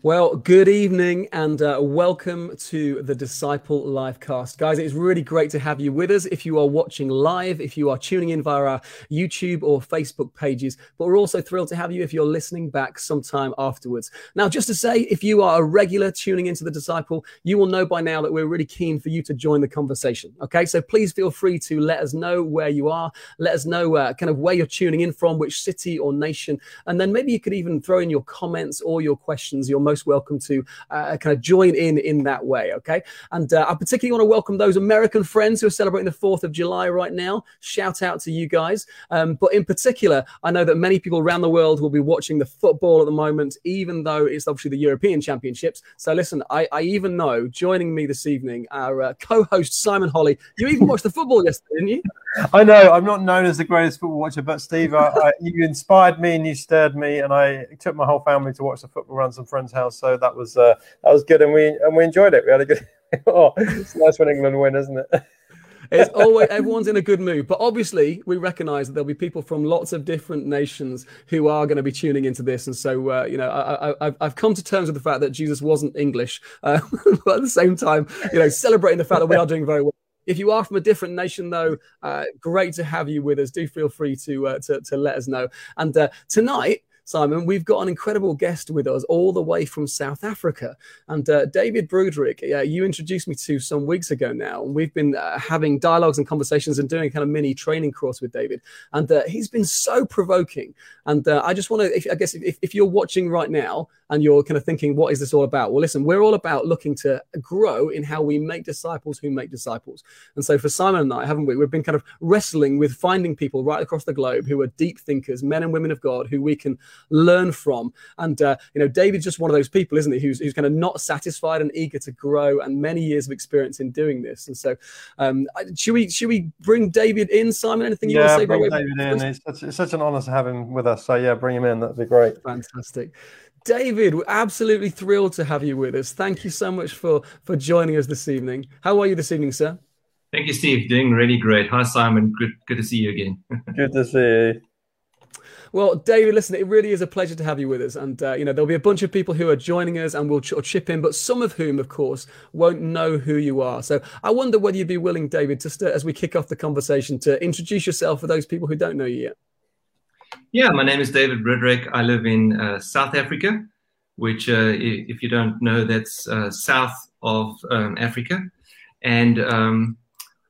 Well, good evening and uh, welcome to the Disciple Livecast. Guys, it's really great to have you with us. If you are watching live, if you are tuning in via our YouTube or Facebook pages, but we're also thrilled to have you if you're listening back sometime afterwards. Now, just to say, if you are a regular tuning into the Disciple, you will know by now that we're really keen for you to join the conversation. Okay, so please feel free to let us know where you are, let us know uh, kind of where you're tuning in from, which city or nation, and then maybe you could even throw in your comments or your questions, your most welcome to uh, kind of join in in that way. Okay. And uh, I particularly want to welcome those American friends who are celebrating the 4th of July right now. Shout out to you guys. Um, but in particular, I know that many people around the world will be watching the football at the moment, even though it's obviously the European Championships. So listen, I, I even know joining me this evening, our uh, co host Simon Holly, you even watched the football yesterday, didn't you? I know I'm not known as the greatest football watcher, but Steve, I, I, you inspired me and you stirred me, and I took my whole family to watch the football run some friends' house. So that was uh, that was good, and we and we enjoyed it. We had a good. oh, it's nice when England win, isn't it? it's always everyone's in a good mood but obviously we recognize that there'll be people from lots of different nations who are going to be tuning into this and so uh, you know I, have come to terms with the fact that jesus wasn't english uh, but at the same time you know celebrating the fact that we are doing very well if you are from a different nation, though, uh, great to have you with us. Do feel free to uh, to, to, let us know. And uh, tonight, Simon, we've got an incredible guest with us all the way from South Africa. And uh, David Broodryk, you introduced me to some weeks ago now. And we've been uh, having dialogues and conversations and doing kind of mini training course with David. And uh, he's been so provoking. And uh, I just want to, I guess, if, if you're watching right now, and you're kind of thinking, what is this all about? Well, listen, we're all about looking to grow in how we make disciples who make disciples. And so for Simon and I, haven't we? We've been kind of wrestling with finding people right across the globe who are deep thinkers, men and women of God, who we can learn from. And, uh, you know, David's just one of those people, isn't he, who's, who's kind of not satisfied and eager to grow and many years of experience in doing this. And so um, should we should we bring David in, Simon? Anything you yeah, want to say? Bring David in. It's such, it's such an honor to have him with us. So, yeah, bring him in. That'd be great. Fantastic. David, we're absolutely thrilled to have you with us. Thank you so much for for joining us this evening. How are you this evening, sir? Thank you, Steve. Doing really great. Hi, Simon. Good, good to see you again. good to see you. Well, David, listen, it really is a pleasure to have you with us. And, uh, you know, there'll be a bunch of people who are joining us and will ch- chip in, but some of whom, of course, won't know who you are. So I wonder whether you'd be willing, David, just to, as we kick off the conversation, to introduce yourself for those people who don't know you yet. Yeah, my name is David Broodryk. I live in uh, South Africa, which, uh, if you don't know, that's uh, south of um, Africa. And um,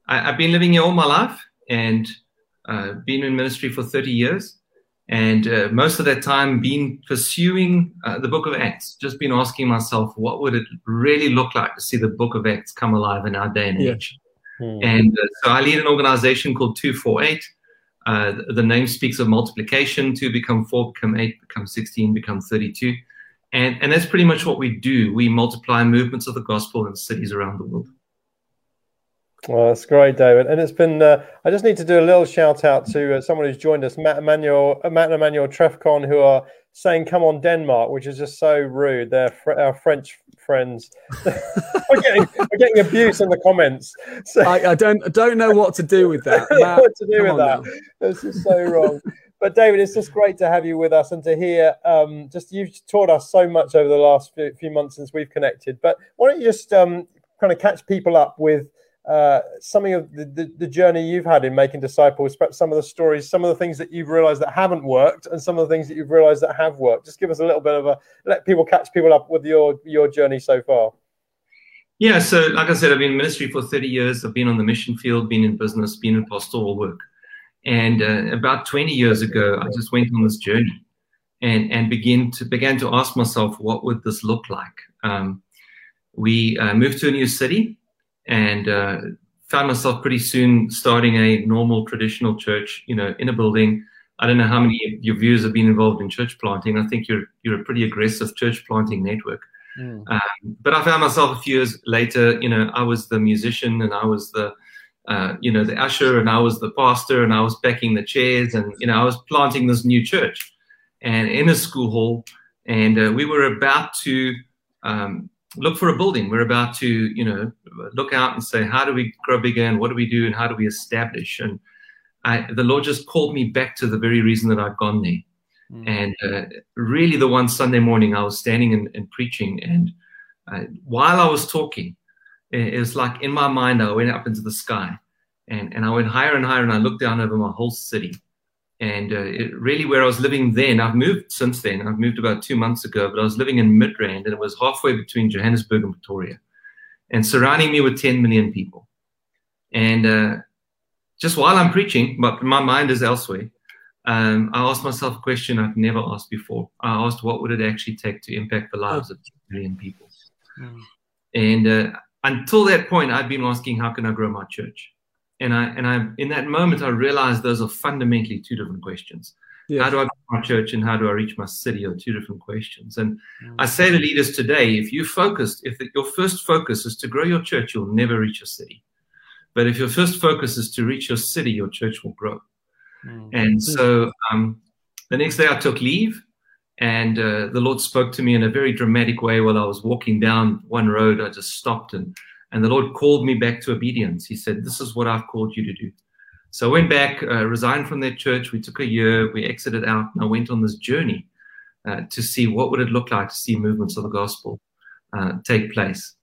I, have been living here all my life and uh, been in ministry for 30 years. And uh, most of that time, been pursuing uh, the book of Acts, just been asking myself, what would it really look like to see the book of Acts come alive in our day and age? Yeah. Hmm. And so I lead an organization called 248 uh, the name speaks of multiplication. Two become four, become eight, become 16, become 32. And, and that's pretty much what we do. We multiply movements of the gospel in cities around the world. Well, that's great, David. And it's been, uh, I just need to do a little shout out to uh, someone who's joined us, Matt Emmanuel, uh, Matt and Emmanuel Trefcon, who are saying, come on, Denmark, which is just so rude. They're fr- our French friends. we're, getting, we're getting abuse in the comments. So, I, I, don't I don't know what to do with that. Matt, what to do with that? Now. This is so wrong. but David, it's just great to have you with us and to hear. Um, just you've taught us so much over the last few, few months since we've connected. But why don't you just um, kind of catch people up with uh, something of the, the, the, journey you've had in making disciples, perhaps some of the stories, some of the things that you've realized that haven't worked, and some of the things that you've realized that have worked. Just give us a little bit of a let people catch people up with your your journey so far. Yeah, so like I said, I've been in ministry for 30 years. I've been on the mission field, been in business, been in pastoral work. And uh, about 20 years ago, I just went on this journey and, and begin to, began to ask myself, what would this look like? Um, we uh, moved to a new city and uh, found myself pretty soon starting a normal traditional church, you know, in a building. I don't know how many of your viewers have been involved in church planting. I think you're you're a pretty aggressive church planting network. Mm. Um, but I found myself a few years later, you know, I was the musician and I was the, uh, you know, the usher and I was the pastor and I was packing the chairs and, you know, I was planting this new church and in a school hall. And uh, we were about to um, look for a building. We're about to, you know, look out and say, how do we grow bigger and what do we do and how do we establish? And I, the Lord just called me back to the very reason that I've gone there. Mm. And uh, really, the one Sunday morning, I was standing and, and preaching, and uh, while I was talking, it, it was like in my mind, I went up into the sky, and, and I went higher and higher, and I looked down over my whole city. And uh, it, really, where I was living then, I've moved since then. I've moved about two months ago, but I was living in Midrand, and it was halfway between Johannesburg and Pretoria, and surrounding me were 10 million people. And uh, just while I'm preaching, but my mind is elsewhere, um, I asked myself a question I've never asked before. I asked, what would it actually take to impact the lives of 10 million people? Mm. And uh, until that point, I've been asking, how can I grow my church? And I and I in that moment I realized those are fundamentally two different questions. How do I grow my church and how do I reach my city are two different questions. And mm. I say to leaders today, if you focused, if your first focus is to grow your church, you'll never reach your city. But if your first focus is to reach your city, your church will grow. Mm. And so um, the next day I took leave, and uh, the Lord spoke to me in a very dramatic way while I was walking down one road. I just stopped and and the Lord called me back to obedience. He said, This is what I've called you to do. So I went back, uh, resigned from that church. We took a year, we exited out, and I went on this journey uh, to see what would it look like to see movements of the gospel uh, take place.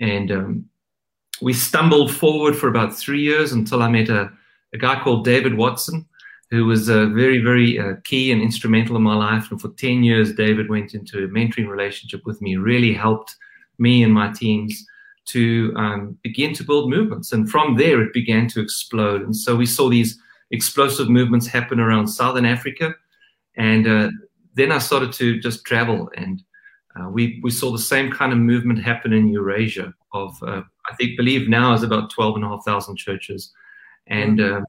And um, we stumbled forward for about three years until I met a, a guy called David Watson, who was uh, very, very uh, key and instrumental in my life. And for 10 years, David went into a mentoring relationship with me, really helped me and my teams to um, begin to build movements. And from there, it began to explode. And so we saw these explosive movements happen around Southern Africa. And uh, then I started to just travel. And uh, we, we saw the same kind of movement happen in Eurasia of, uh, I think, believe now is about 12,500 churches. And uh,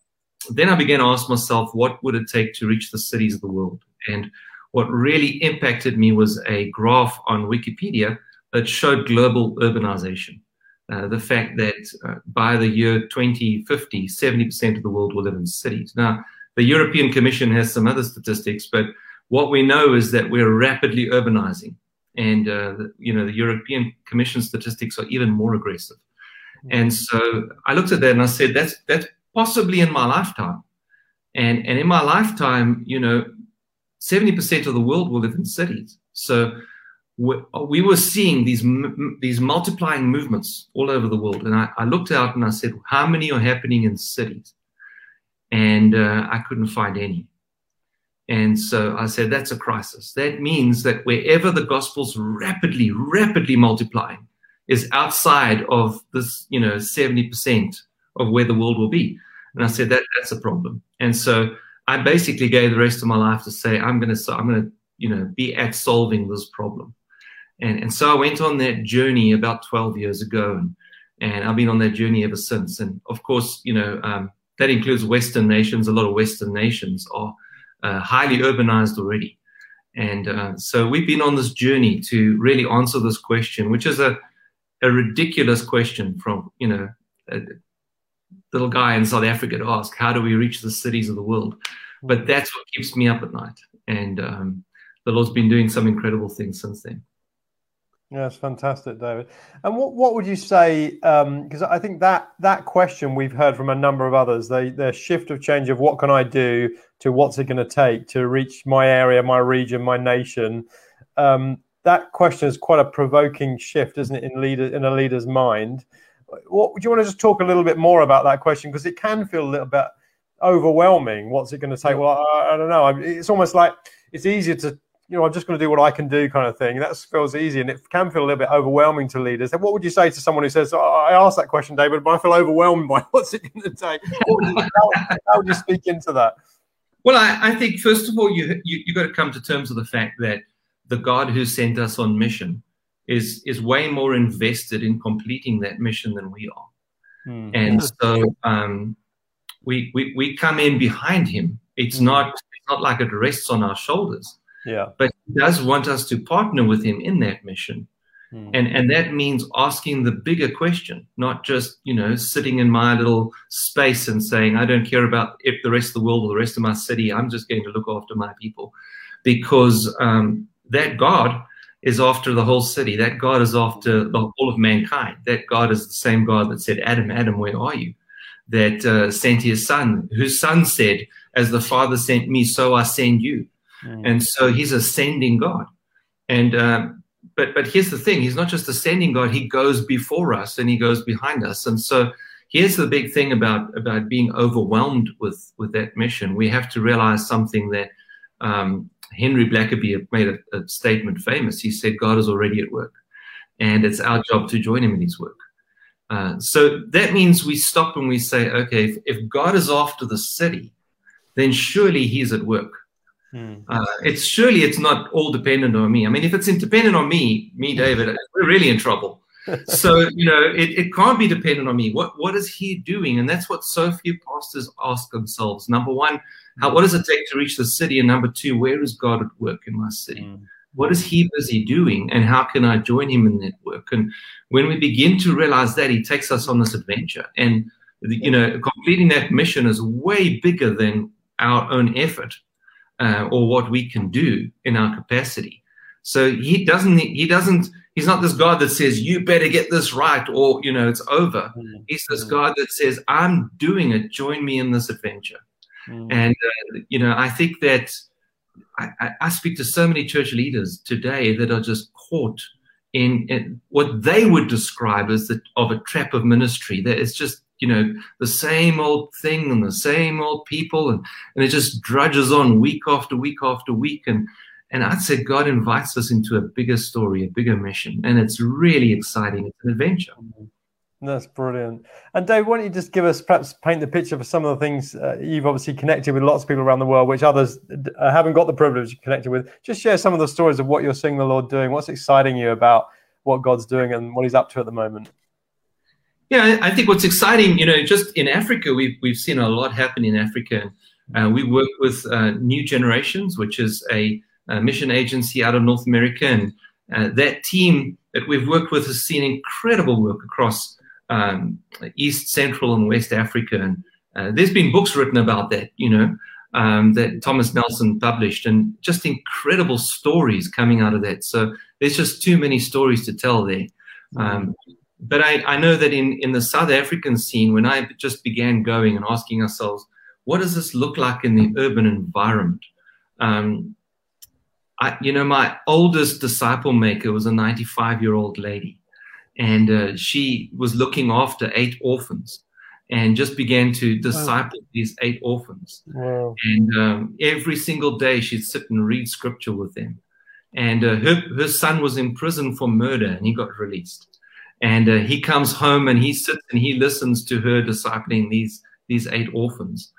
then I began to ask myself, what would it take to reach the cities of the world? And what really impacted me was a graph on Wikipedia that showed global urbanization. Uh, the fact that uh, by the year 2050, 70% of the world will live in cities. Now, the European Commission has some other statistics, but what we know is that we're rapidly urbanizing. And, uh, you know, the European Commission statistics are even more aggressive. Mm-hmm. And so I looked at that and I said, that's, that's possibly in my lifetime. And, and in my lifetime, you know, 70% of the world will live in cities. So we were seeing these these multiplying movements all over the world, and I, I looked out and I said, "How many are happening in cities?" And uh, I couldn't find any. And so I said, "That's a crisis. That means that wherever the gospel's rapidly, rapidly multiplying, is outside of this, you know, seventy percent of where the world will be." And I said, "That that's a problem." And so I basically gave the rest of my life to say, "I'm going to, I'm going to, you know, be at solving this problem." And, and so I went on that journey about 12 years ago, and, and I've been on that journey ever since. And of course, you know, um, that includes Western nations. A lot of Western nations are uh, highly urbanized already. And uh, so we've been on this journey to really answer this question, which is a, a ridiculous question from, you know, a little guy in South Africa to ask, how do we reach the cities of the world? But that's what keeps me up at night. And um, the Lord's been doing some incredible things since then. Yeah, it's fantastic, David. And what, what would you say? Because um, I think that that question we've heard from a number of others, the the shift of change of what can I do to what's it going to take to reach my area, my region, my nation. Um, that question is quite a provoking shift, isn't it, in leader in a leader's mind? What would you want to just talk a little bit more about that question because it can feel a little bit overwhelming. What's it going to take? Well, I, I don't know. It's almost like it's easier to you know, I'm just going to do what I can do kind of thing. That feels easy and it can feel a little bit overwhelming to leaders. What would you say to someone who says, oh, I asked that question, David, but I feel overwhelmed by what's it going to take? Would you, how, how, would you speak into that? Well, I, I think, first of all, you, you, you got to come to terms with the fact that the God who sent us on mission is, is way more invested in completing that mission than we are. Mm-hmm. And so um, we, we, we come in behind him. It's, mm-hmm. not, it's not like it rests on our shoulders yeah. But he does want us to partner with him in that mission. Hmm. And and that means asking the bigger question, not just, you know, sitting in my little space and saying, I don't care about if the rest of the world or the rest of my city. I'm just going to look after my people. Because um, that God is after the whole city. That God is after the whole of mankind. That God is the same God that said, Adam, Adam, where are you? That uh, sent his son, whose son said, As the Father sent me, so I send you. Mm. and so he's ascending God. And uh, but but here's the thing: he's not just ascending God; he goes before us and he goes behind us. And so here's the big thing about about being overwhelmed with with that mission. We have to realize something that um, Henry Blackaby made a, a statement famous. He said, "God is already at work, and it's our job to join Him in His work." Uh, so that means we stop and we say, okay, if, if, God is after the city, then surely He's at work. Hmm. Uh, it's surely it's not all dependent on me. I mean, if it's dependent on me, me, David, we're really in trouble. so you know, it, it can't be dependent on me. What what is He doing? And that's what so few pastors ask themselves. Number one, how what does it take to reach the city? And number two, where is God at work in my city? Hmm what is he busy doing and how can I join him in that work? And when we begin to realize that, he takes us on this adventure. And, you know, completing that mission is way bigger than our own effort uh, or what we can do in our capacity. So he doesn't, he doesn't, he's not this God that says, you better get this right or, you know, it's over. Mm-hmm. He's this mm. God that says, I'm doing it. Join me in this adventure. Mm-hmm. And, uh, you know, I think that I, I, speak to so many church leaders today that are just caught in, in what they would describe as the, of a trap of ministry. That it's just you know the same old thing and the same old people, and, and it just drudges on week after week after week. And and I'd say God invites us into a bigger story, a bigger mission, and it's really exciting. It's an adventure. Mm-hmm. That's brilliant. And Dave, why don't you just give us perhaps paint the picture for some of the things uh, you've obviously connected with lots of people around the world, which others uh, haven't got the privilege of connecting with. Just share some of the stories of what you're seeing the Lord doing. What's exciting you about what God's doing and what He's up to at the moment? Yeah, I think what's exciting, you know, just in Africa, we've we've seen a lot happen in Africa. Uh, we work with uh, New Generations, which is a, a, mission agency out of North America, and uh, that team that we've worked with has seen incredible work across um, East, Central, and West Africa. And uh, there's been books written about that, you know, um, that Thomas Nelson published, and just incredible stories coming out of that. So there's just too many stories to tell there. Um, but I, I know that in, in the South African scene, when I just began going and asking ourselves, what does this look like in the urban environment? Um, I, you know, my oldest disciple maker was a 95 year old lady and uh, she was looking after eight orphans and just began to disciple wow. these eight orphans. Wow. And um, every single day she'd sit and read scripture with them. And uh, her, her son was in prison for murder and he got released. And uh, he comes home and he sits and he listens to her discipling these, these eight orphans.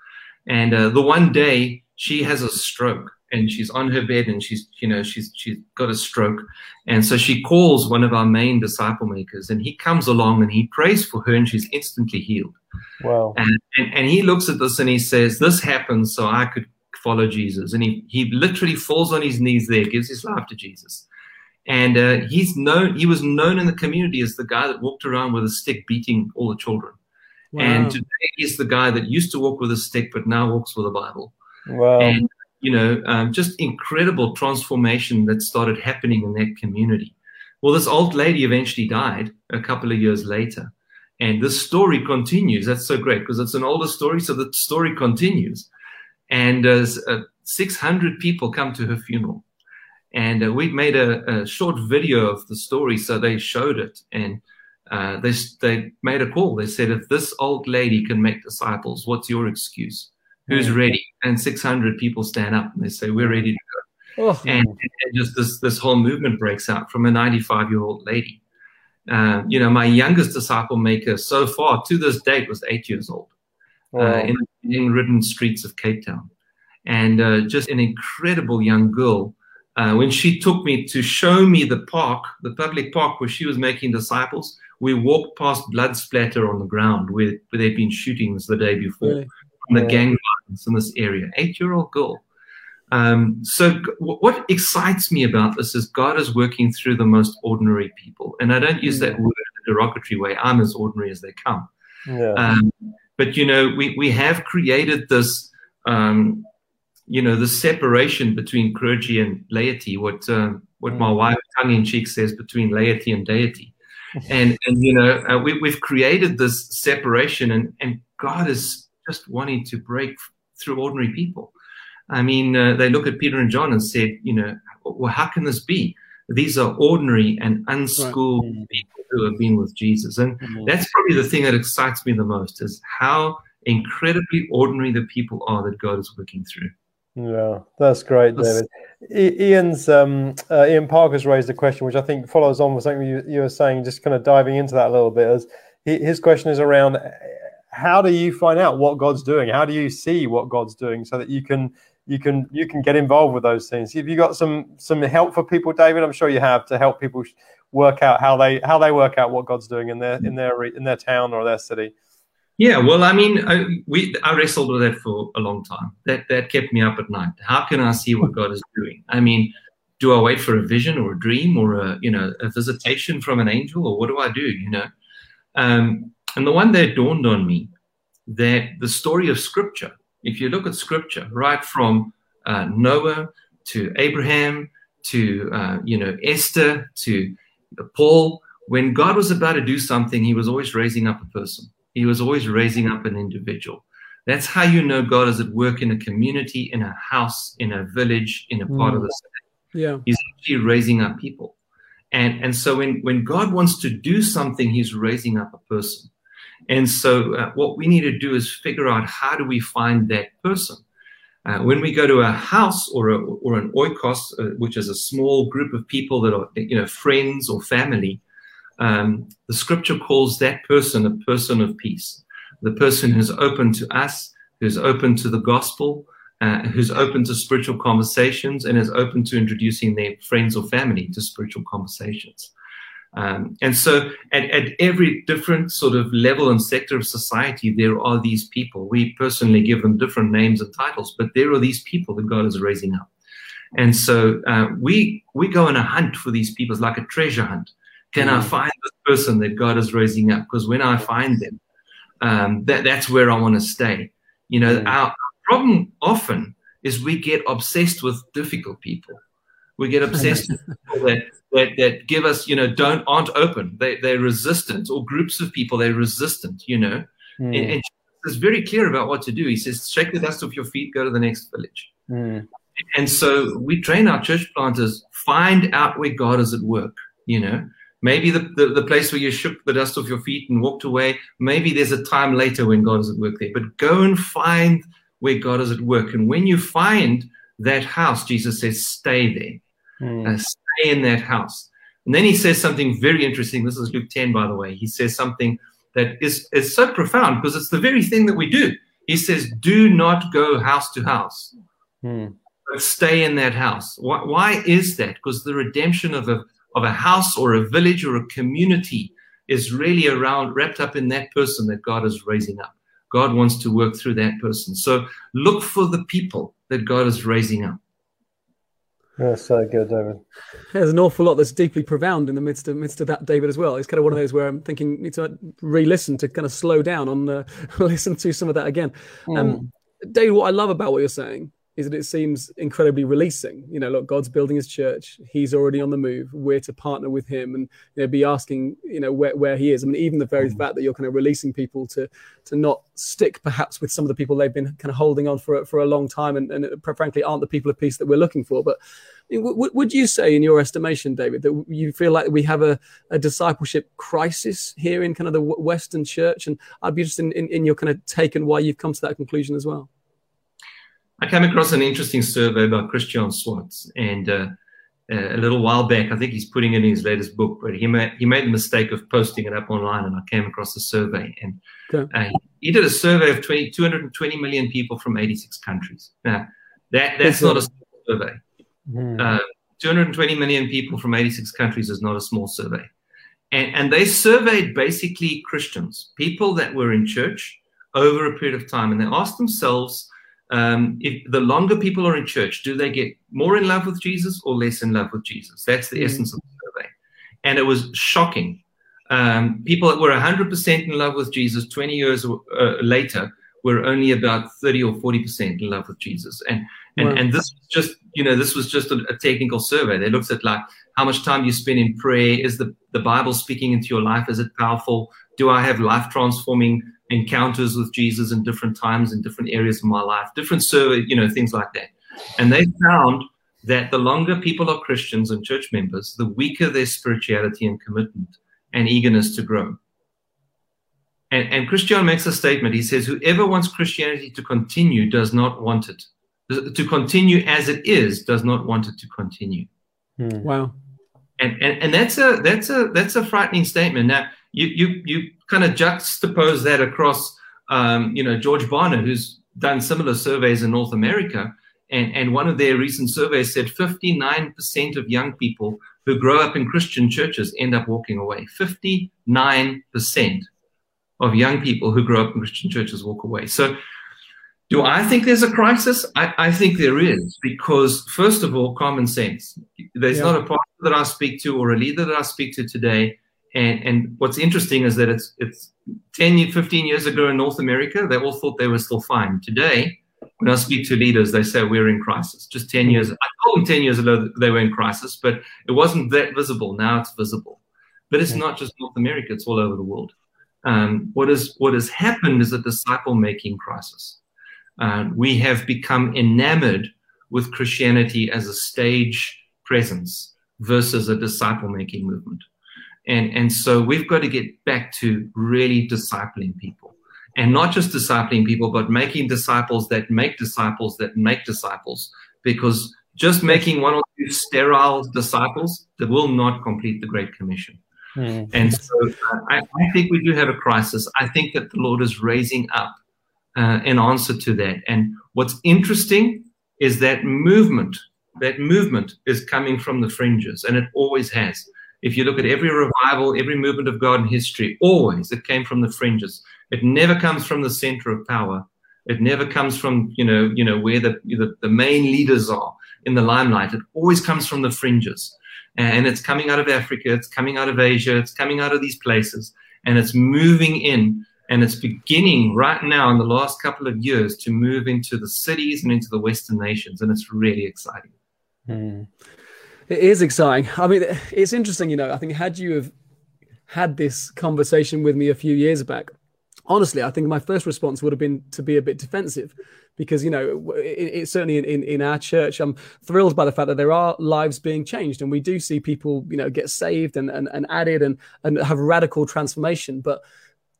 And uh, the one day she has a stroke and she's on her bed and she's you know she's she's got a stroke. And so she calls one of our main disciple makers and he comes along and he prays for her and she's instantly healed. Wow. And, and, and he looks at this and he says this happened so i could follow jesus. And he he literally falls on his knees there gives his life to jesus and uh, he's known he was known in the community as the guy that walked around with a stick beating all the children wow. and today he's the guy that used to walk with a stick but now walks with a bible wow. and you know, um, just incredible transformation that started happening in that community. Well, this old lady eventually died a couple of years later. And the story continues. That's so great because it's an older story, so the story continues. And uh, uh, 600 people come to her funeral. And uh, we made a, a, short video of the story, so they showed it. And uh, they, they made a call. They said, if this old lady can make disciples, what's your excuse? who's ready? And 600 people stand up and they say, we're ready to go. Oh. And, and, just this, this whole movement breaks out from a 95 year old lady. Uh, you know, my youngest disciple maker so far to this date was eight years old uh, in, in ridden streets of Cape Town. And uh, just an incredible young girl. Uh, when she took me to show me the park, the public park where she was making disciples, we walked past blood splatter on the ground where, where they'd been shootings the day before. Really? the gang violence in this area. Eight year old girl. Um, so, what excites me about this is God is working through the most ordinary people. And I don't use that mm. word in a derogatory way. I'm as ordinary as they come. Yeah. Um, but, you know, we, we have created this, um, you know, the separation between clergy and laity, what, uh, what my mm. wife tongue in cheek says between laity and deity. and, and you know, uh, we, we've created this separation, and, and God is just wanting to break through ordinary people. I mean, uh, they look at Peter and John and said, you know, well, how can this be? These are ordinary and unschooled right. people who have been with Jesus. And mm-hmm. that's probably the thing that excites me the most is how incredibly ordinary the people are that God is working through. Yeah, that's great, David. Ian's um, uh, Ian Parker's raised a question which I think follows on with something you, you were saying, just kind of diving into that a little bit. As his question is around how do you find out what God's doing? How do you see what God's doing so that you can you can you can get involved with those things? Have you got some some help for people, David? I'm sure you have to help people work out how they how they work out what God's doing in their in their in their town or their city. Yeah, well, I mean, I, we I wrestled with that for a long time. That that kept me up at night. How can I see what God is doing? I mean, do I wait for a vision or a dream or a you know a visitation from an angel or what do I do? You know, um, and the one that dawned on me that the story of Scripture, if you look at Scripture, right from uh, Noah to Abraham to uh, you know Esther to Paul, when God was about to do something, He was always raising up a person. He was always raising up an individual. That's how you know God is at work in a community, in a house, in a village, in a part mm. of the city. Yeah, He's actually raising up people. And, and so when, when God wants to do something, he's raising up a person. And so uh, what we need to do is figure out how do we find that person. Uh, when we go to a house or, a, or an oikos, uh, which is a small group of people that are, you know, friends or family, um, the scripture calls that person a person of peace. The person who's open to us, who's open to the gospel, uh, who's open to spiritual conversations and is open to introducing their friends or family to spiritual conversations. Um, and so, at, at, every different sort of level and sector of society, there are these people. We personally give them different names and titles, but there are these people that God is raising up. And so, uh, we we go on a hunt for these people, it's like a treasure hunt. Can I mm. find this person that God is raising up? Because when I find them, um, that that's where I want to stay. You know, mm. our, problem often is we get obsessed with difficult people. We get obsessed with people that, that, that give us, you know, don't aren't open. They they're resistant, or groups of people they're resistant. You know, mm. and, and is very clear about what to do. He says, "Shake the dust off your feet, go to the next village." Mm. And so we train our church planters find out where God is at work. You know, maybe the, the, the, place where you shook the dust off your feet and walked away, maybe there's a time later when God is at work there. But go and find where God is at work. And when you find that house, Jesus says, stay there. Mm. Uh, stay in that house. And then he says something very interesting. This is Luke 10, by the way. He says something that is, is so profound because it's the very thing that we do. He says, do not go house to house, mm. but stay in that house. Why, why is that? Because the redemption of a, of a house or a village or a community is really around wrapped up in that person that God is raising up. God wants to work through that person. So look for the people that God is raising up. That's so good, David. There's an awful lot that's deeply profound in the midst of midst of that, David, as well. It's kind of one of those where I'm thinking need to re-listen to kind of slow down on uh, listen to some of that again. Mm. Um, David, what I love about what you're saying is that it seems incredibly releasing. You know, look, God's building his church. He's already on the move. We're to partner with him and you know, be asking, you know, where, where he is. I mean, even the very mm-hmm. fact that you're kind of releasing people to to not stick perhaps with some of the people they've been kind of holding on for, for a long time and, and frankly aren't the people of peace that we're looking for. But I mean, w- would you say, in your estimation, David, that you feel like we have a, a discipleship crisis here in kind of the Western church? And I'd be interested in, in, in your kind of take and why you've come to that conclusion as well. I came across an interesting survey by Christian Schwarz, and uh, uh, a little while back, I think he's putting it in his latest book, but he made, he made the mistake of posting it up online, and I came across the survey. And okay. uh, he did a survey of 20, 220 million people from 86 countries. Now, that, that's not a small survey. Mm. 220 million people from 86 countries is not a small survey. And, and they surveyed basically Christians, people that were in church over a period of time, and they asked themselves, um, if the longer people are in church, do they get more in love with Jesus or less in love with Jesus? That's the mm-hmm. essence of the survey. And it was shocking. Um, people that were 100% in love with Jesus 20 years uh, later were only about 30 or 40% in love with Jesus. And and, wow. and this was just, you know, this was just a, a technical survey. They looked at like how much time you spend in prayer. Is the, the Bible speaking into your life? Is it powerful? Do I have life transforming encounters with Jesus in different times in different areas of my life, different survey, you know, things like that. And they found that the longer people are Christians and church members, the weaker their spirituality and commitment and eagerness to grow. And, and Christian makes a statement. He says, Whoever wants Christianity to continue does not want it. To continue as it is does not want it to continue. Hmm. Wow. And, and and that's a that's a that's a frightening statement. Now you you you kind of juxtapose that across um, you know George Barna, who's done similar surveys in North America, and, and one of their recent surveys said 59% of young people who grow up in Christian churches end up walking away. 59% of young people who grow up in Christian churches walk away. So, do I think there's a crisis? I, I think there is because, first of all, common sense. There's yeah. not a pastor that I speak to or a leader that I speak to today. And, and what's interesting is that it's, it's 10, 15 years ago in North America, they all thought they were still fine. Today, when I speak to leaders, they say we're in crisis. Just 10 years, I told them 10 years ago they were in crisis, but it wasn't that visible. Now it's visible. But it's not just North America, it's all over the world. Um, what, is, what has happened is a disciple making crisis. Uh, we have become enamored with Christianity as a stage presence versus a disciple making movement. And, and so we've got to get back to really discipling people and not just discipling people, but making disciples that make disciples that make disciples. Because just making one or two sterile disciples that will not complete the Great Commission. Mm. And so uh, I, I, think we do have a crisis. I think that the Lord is raising up uh, an answer to that. And what's interesting is that movement, that movement is coming from the fringes, and it always has. If you look at every revival, every movement of God in history, always it came from the fringes. It never comes from the center of power. It never comes from you know you know where the the, the main leaders are in the limelight. It always comes from the fringes, and it's coming out of Africa. It's coming out of Asia. It's coming out of these places, and it's moving in. And it's beginning right now in the last couple of years to move into the cities and into the Western nations, and it's really exciting. Mm. It is exciting. I mean, it's interesting, you know. I think had you have had this conversation with me a few years back, honestly, I think my first response would have been to be a bit defensive because, you know, it, it, certainly in, in, in, our church, I'm thrilled by the fact that there are lives being changed and we do see people, you know, get saved and, and, and added and, and have radical transformation. But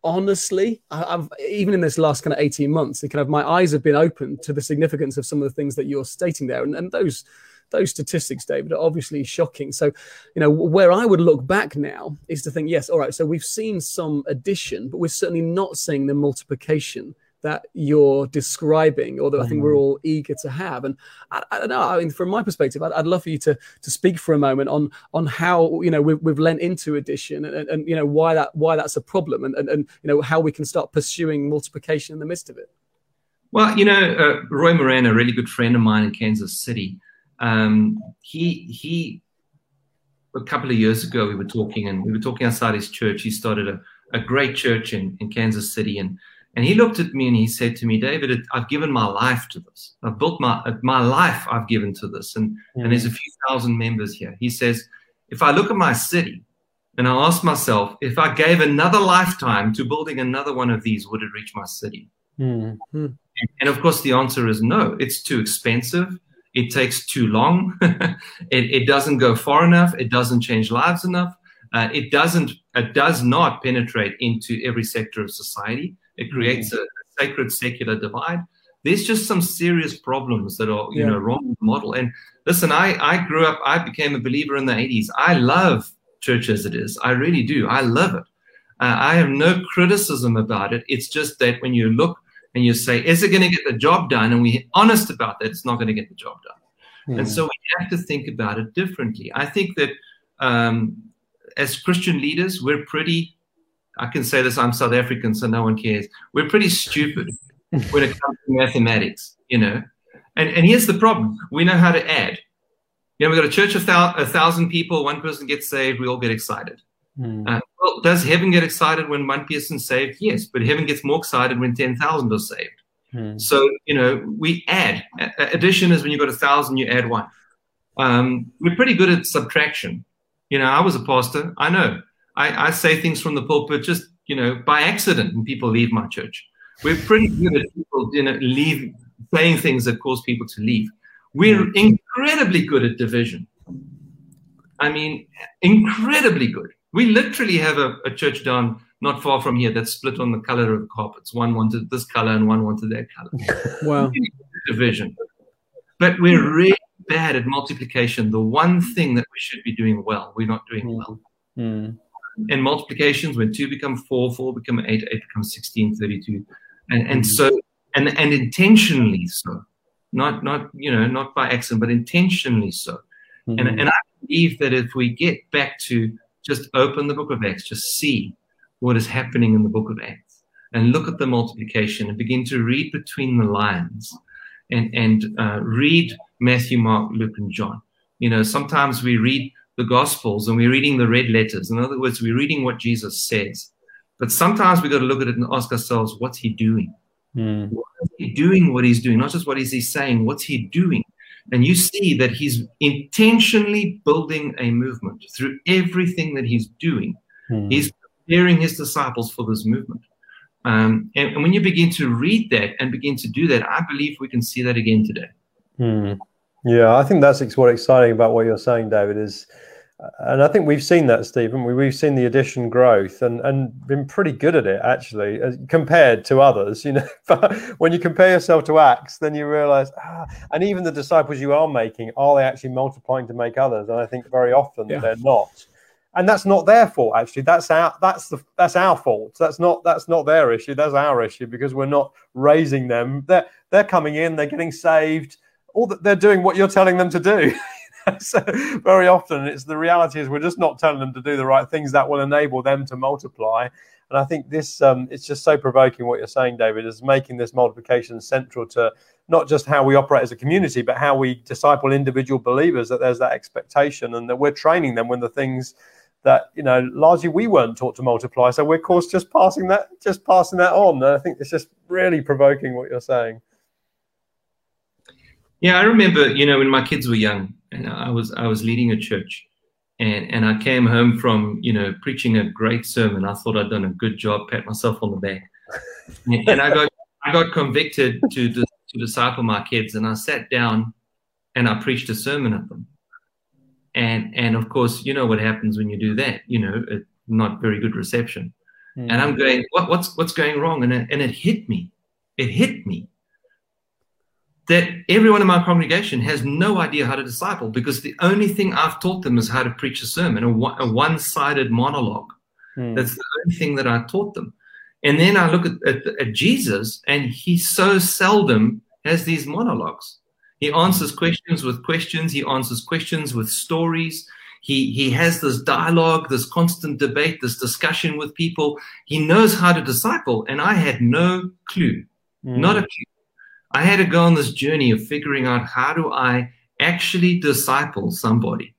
honestly, I've even in this last kind of 18 months, kind of my eyes have been opened to the significance of some of the things that you're stating there. And, and those those statistics, David, are obviously shocking. So, you know, where I would look back now is to think, yes, all right, so we've seen some addition, but we're certainly not seeing the multiplication that you're describing or that I think we're mm-hmm. all eager to have. And I, I don't know, I mean, from my perspective, I'd, I'd, love for you to to speak for a moment on on how, you know, we've, we've lent into addition and, and, and, you know, why that why that's a problem and, and, and, you know, how we can start pursuing multiplication in the midst of it. Well, you know, uh, Roy Moran, a really good friend of mine in Kansas City, um, he he a couple of years ago we were talking and we were talking outside his church. He started a, a great church in, in Kansas City and and he looked at me and he said to me, David, I've given my life to this. I've built my my life I've given to this. And mm-hmm. and there's a few thousand members here. He says, if I look at my city and I ask myself, if I gave another lifetime to building another one of these, would it reach my city? Mm-hmm. And of course, the answer is no. It's too expensive it takes too long. it, it, doesn't go far enough. It doesn't change lives enough. Uh, it doesn't. It does not penetrate into every sector of society. It creates mm-hmm. a, sacred secular divide. There's just some serious problems that are you yeah. know wrong with the model. And listen, I I grew up. I became a believer in the 80s. I love church as it is. I really do. I love it. Uh, I have no criticism about it. It's just that when you look and you say, is it going to get the job done? And we're honest about that, it's not going to get the job done. Mm. And so we have to think about it differently. I think that um, as Christian leaders, we're pretty, I can say this, I'm South African, so no one cares. We're pretty stupid when it comes to mathematics, you know. And, and here's the problem we know how to add. You know, we've got a church of thou- a thousand people, one person gets saved, we all get excited. Mm. Uh, well, does heaven get excited when one person's saved? Yes, but heaven gets more excited when 10,000 are saved. Mm. So, you know, we add. Addition is when you've got a thousand, you add one. Um, we're pretty good at subtraction. You know, I was a pastor. I know. I, I say things from the pulpit just, you know, by accident and people leave my church. We're pretty good at people, you know, leave saying things that cause people to leave. We're mm. incredibly good at division. I mean, incredibly good. We literally have a, a church down not far from here that's split on the color of the carpets. One wanted this color and one wanted that color. Wow. Division. But we're really bad at multiplication. The one thing that we should be doing well, we're not doing well. Mm. And multiplications, when two become four, four become eight, eight becomes 16, 32. And, and mm. so, and, and intentionally so, not, not, you know, not by accident, but intentionally so. Mm. And, and I believe that if we get back to just open the book of Acts, just see what is happening in the book of Acts and look at the multiplication and begin to read between the lines and, and uh, read Matthew, Mark, Luke, and John. You know, sometimes we read the Gospels and we're reading the red letters. In other words, we're reading what Jesus says. But sometimes we've got to look at it and ask ourselves, what's he doing? Mm. What is he doing what he's doing? Not just what is he saying, what's he doing? And you see that he's intentionally building a movement through everything that he's doing. Mm. He's preparing his disciples for this movement. Um, and, and, when you begin to read that and begin to do that, I believe we can see that again today. Hmm. Yeah, I think that's what's exciting about what you're saying, David. Is and I think we've seen that, Stephen. We, we've seen the addition growth and, and been pretty good at it, actually, compared to others. You know, but when you compare yourself to Acts, then you realize, ah, and even the disciples you are making, are they actually multiplying to make others? And I think very often yeah. they're not. And that's not their fault, actually. That's our that's the that's our fault. That's not that's not their issue. That's our issue because we're not raising them. They're they're coming in. They're getting saved all that they're doing what you're telling them to do. so very often it's the reality is we're just not telling them to do the right things that will enable them to multiply. And I think this um, it's just so provoking what you're saying, David, is making this multiplication central to not just how we operate as a community, but how we disciple individual believers. That there's that expectation, and that we're training them when the things that you know largely we weren't taught to multiply. So we're, of course, just passing that just passing that on. And I think it's just really provoking what you're saying. Yeah, I remember, you know, when my kids were young, and I was I was leading a church, and and I came home from you know preaching a great sermon. I thought I'd done a good job, pat myself on the back, and I got I got convicted to to disciple my kids, and I sat down and I preached a sermon at them, and and of course you know what happens when you do that, you know, it, not very good reception, mm. and I'm going, what what's what's going wrong, and it, and it hit me, it hit me that everyone in my congregation has no idea how to disciple because the only thing I've taught them is how to preach a sermon, a, a one sided monologue. Mm. That's the only thing that I taught them. And then I look at, at, at, Jesus, and he so seldom has these monologues. He answers questions with questions, he answers questions with stories. He, he has this dialogue, this constant debate, this discussion with people. He knows how to disciple, and I had no clue, mm. not a clue. I had to go on this journey of figuring out how do I actually disciple somebody.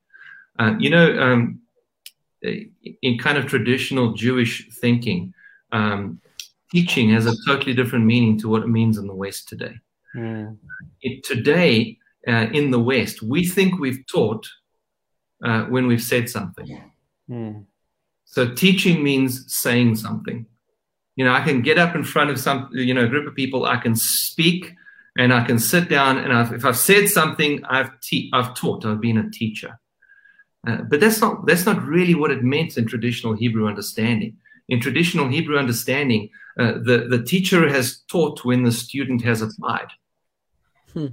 Uh, you know, um, in kind of traditional Jewish thinking, um, teaching has a totally different meaning to what it means in the West today. Mm. It, today, uh, in the West, we think we've taught uh, when we've said something. Mm. So teaching means saying something. You know, I can get up in front of some, you know, a group of people. I can speak and I can sit down and I've, if I've said something, I've te- I've taught. I've been a teacher. Uh, but that's not that's not really what it meant in traditional Hebrew understanding. In traditional Hebrew understanding, uh, the the teacher has taught when the student has applied. Hmm.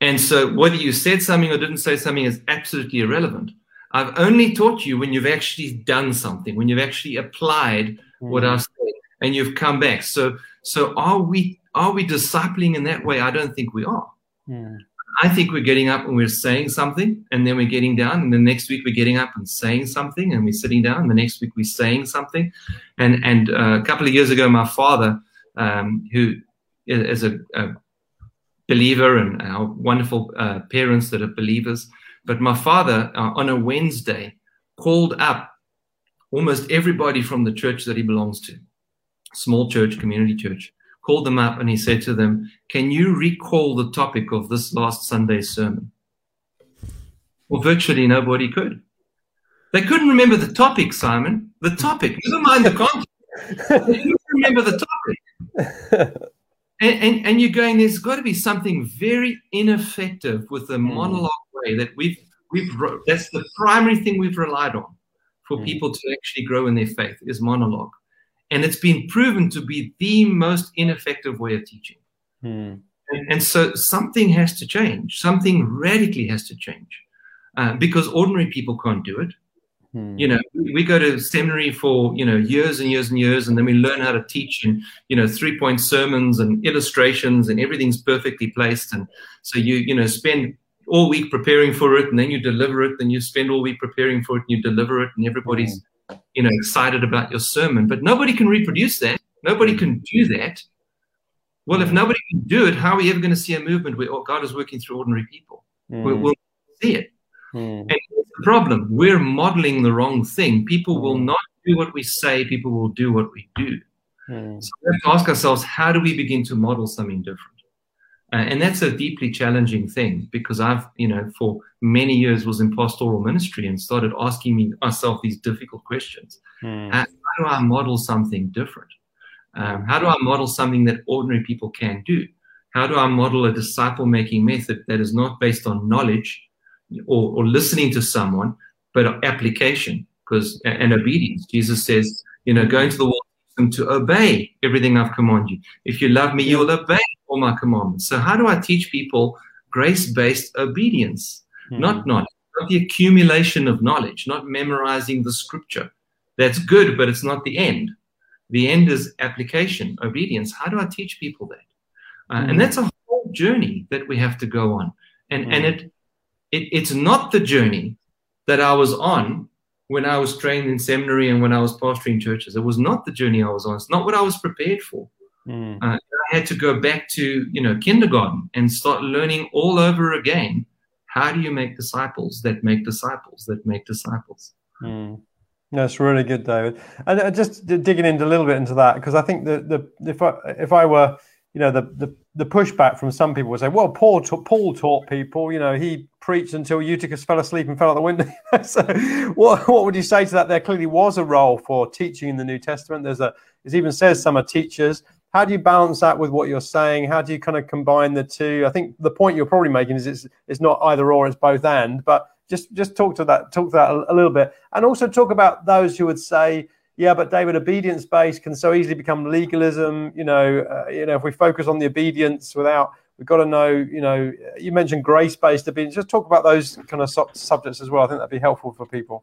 And so, whether you said something or didn't say something is absolutely irrelevant. I've only taught you when you've actually done something, when you've actually applied mm. what I've said, and you've come back. So, so are we are we discipling in that way? I don't think we are. Yeah. I think we're getting up and we're saying something, and then we're getting down, and the next week we're getting up and saying something, and we're sitting down, and the next week we're saying something. And and uh, a couple of years ago, my father, um, who is a, a, believer, and our wonderful uh, parents that are believers, but my father uh, on a Wednesday called up almost everybody from the church that he belongs to, small church, community church, called them up and he said to them, Can you recall the topic of this last Sunday's sermon? Well, virtually nobody could. They couldn't remember the topic, Simon. The topic. Never mind the content. They couldn't remember the topic. And, and, and you're going, there's got to be something very ineffective with the mm. monologue way that we've, we've, that's the primary thing we've relied on for mm. people to actually grow in their faith is monologue. And it's been proven to be the most ineffective way of teaching. Mm. And, and, so something has to change. Something radically has to change uh, because ordinary people can't do it. Hmm. You know, we go to seminary for you know years and years and years, and then we learn how to teach and you know three point sermons and illustrations, and everything's perfectly placed. And so you you know spend all week preparing for it, and then you deliver it. Then you spend all week preparing for it, and you deliver it, and everybody's hmm. You know excited about your sermon. But nobody can reproduce that. Nobody can do that. Well, if hmm. nobody can do it, how are we ever going to see a movement where God is working through ordinary people? We'll, we'll see it. Mm. And it's the problem. We're modeling the wrong thing. People will hmm. not do what we say, people will do what we do. Mm. So we have to ask ourselves, how do we begin to model something different? Uh, and that's a deeply challenging thing because I've, you know, for many years was in pastoral ministry and started asking me myself these difficult questions. Mm. How, how, do I model something different? Um, how do I model something that ordinary people can do? How do I model a disciple making method that is not based on knowledge, or, or listening to someone, but application because and obedience. Jesus says, you know, go into the world and to obey everything I've commanded you. If you love me, you will obey all my commandments. So how do I teach people grace-based obedience? Mm-hmm. Not knowledge, not the accumulation of knowledge, not memorizing the scripture. That's good, but it's not the end. The end is application, obedience. How do I teach people that? Uh. And hmm. that's a whole journey that we have to go on. And mm-hmm. and it it, it's not the journey that I was on when I was trained in seminary and when I was pastoring churches. It was not the journey I was on. It's not what I was prepared for. Mm. Uh, I had to go back to you know kindergarten and start learning all over again. How do you make disciples that make disciples that make disciples? Mm. That's really good, David. And uh, just digging into a little bit into that because I think that the if I if I were you know the, the the pushback from some people would say, well, Paul ta- Paul taught people, you know, he preached until Eutychus fell asleep and fell out the window. so, what what would you say to that? There clearly was a role for teaching in the New Testament. There's a it even says some are teachers. How do you balance that with what you're saying? How do you kind of combine the two? I think the point you're probably making is it's it's not either or, it's both and. But just just talk to that talk to that a, a little bit, and also talk about those who would say yeah, but David, obedience based can so easily become legalism. You know, uh, you know, if we focus on the obedience without, we've got to know. You know, you mentioned grace based obedience. Just talk about those kind of su- subjects as well. I think that'd be helpful for people.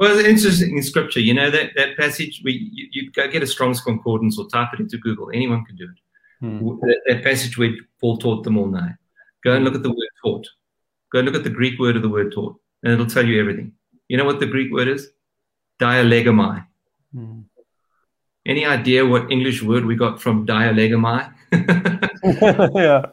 Well, it's interesting in scripture. You know that that passage. We you, you go get a Strong's concordance or type it into Google. Anyone can do it. Hmm. That, that passage where Paul taught them all night. Go and look at the word taught. Go and look at the Greek word of the word taught, and it'll tell you everything. You know what the Greek word is? Dialegomai Mm. Any idea what English word we got from dialegomai? yeah.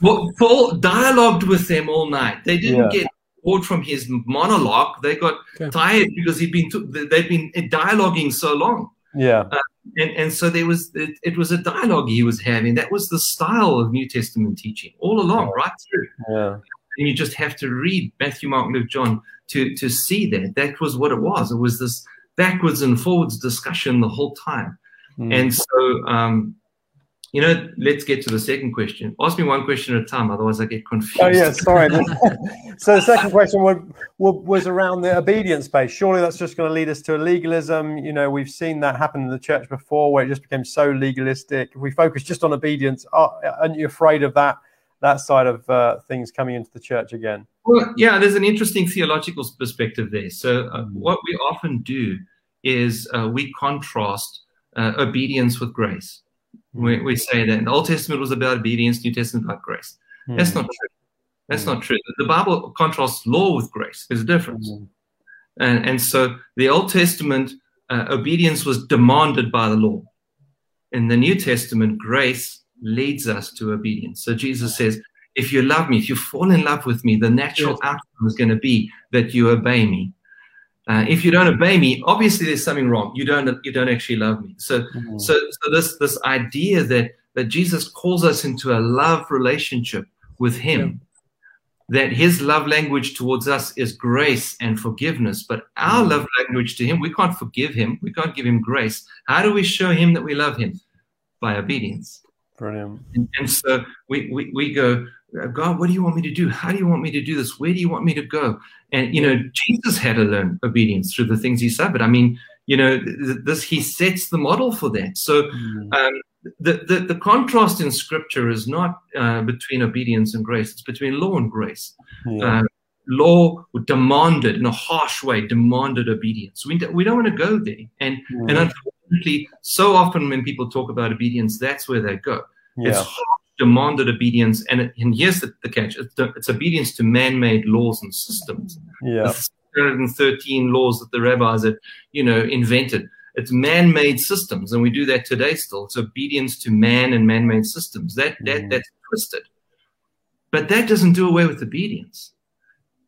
Well, Paul dialogued with them all night. They didn't yeah. get bored from his monologue. They got okay. tired because he'd been they'd been dialoguing so long. Yeah. Uh, and, and so there was it, it, was a dialogue he was having. That was the style of New Testament teaching all along, right through. Yeah. And you just have to read Matthew, Mark, Luke, John to to see that. That was what it was. It was this backwards and forwards discussion the whole time. Mm. And so, um, you know, let's get to the second question. Ask me one question at a time, otherwise I get confused. Oh, yeah, sorry. so the second question was, was around the obedience space. Surely that's just going to lead us to a legalism. You know, we've seen that happen in the church before where it just became so legalistic. If we focus just on obedience, aren't you afraid of that? that side of uh, things coming into the church again? Well, yeah, there's an interesting theological perspective there. So, uh, mm. what we often do is uh, we contrast uh, obedience with grace. We, we, say that the Old Testament was about obedience, New Testament about grace. Mm. That's not true. That's not true. The Bible contrasts law with grace. There's a difference. And, and so the Old Testament uh, obedience was demanded by the law. In the New Testament, grace leads us to obedience. So Jesus says, if you love me, if you fall in love with me, the natural yes. outcome is going to be that you obey me. Uh, if you don't obey me, obviously there's something wrong. You don't you don't actually love me. So mm-hmm. so so this this idea that that Jesus calls us into a love relationship with Him, yeah. that His love language towards us is grace and forgiveness, but our mm-hmm. love language to Him, we can't forgive Him, we can't give Him grace. How do we show Him that we love Him? By obedience. brilliant. And, and so we, we, we go, God, what do you want me to do? How do you want me to do this? Where do you want me to go? And, you know, Jesus had to learn obedience through the things he suffered. I mean, you know, this, he sets the model for that. So, mm. um, the, the, the, contrast in scripture is not uh, between obedience and grace, it's between law and grace. Yeah. Uh, law demanded in a harsh way demanded obedience we, we don't want to go there and yeah. and unfortunately so often when people talk about obedience that's where they go yeah. it's harsh demanded obedience and, and here's the, the catch it's, it's, obedience to man-made laws and systems. Yeah. 113 laws that the rabbis had you know invented. It's man-made systems and we do that today still. It's obedience to man and man-made systems. That that mm. that's twisted. But that doesn't do away with obedience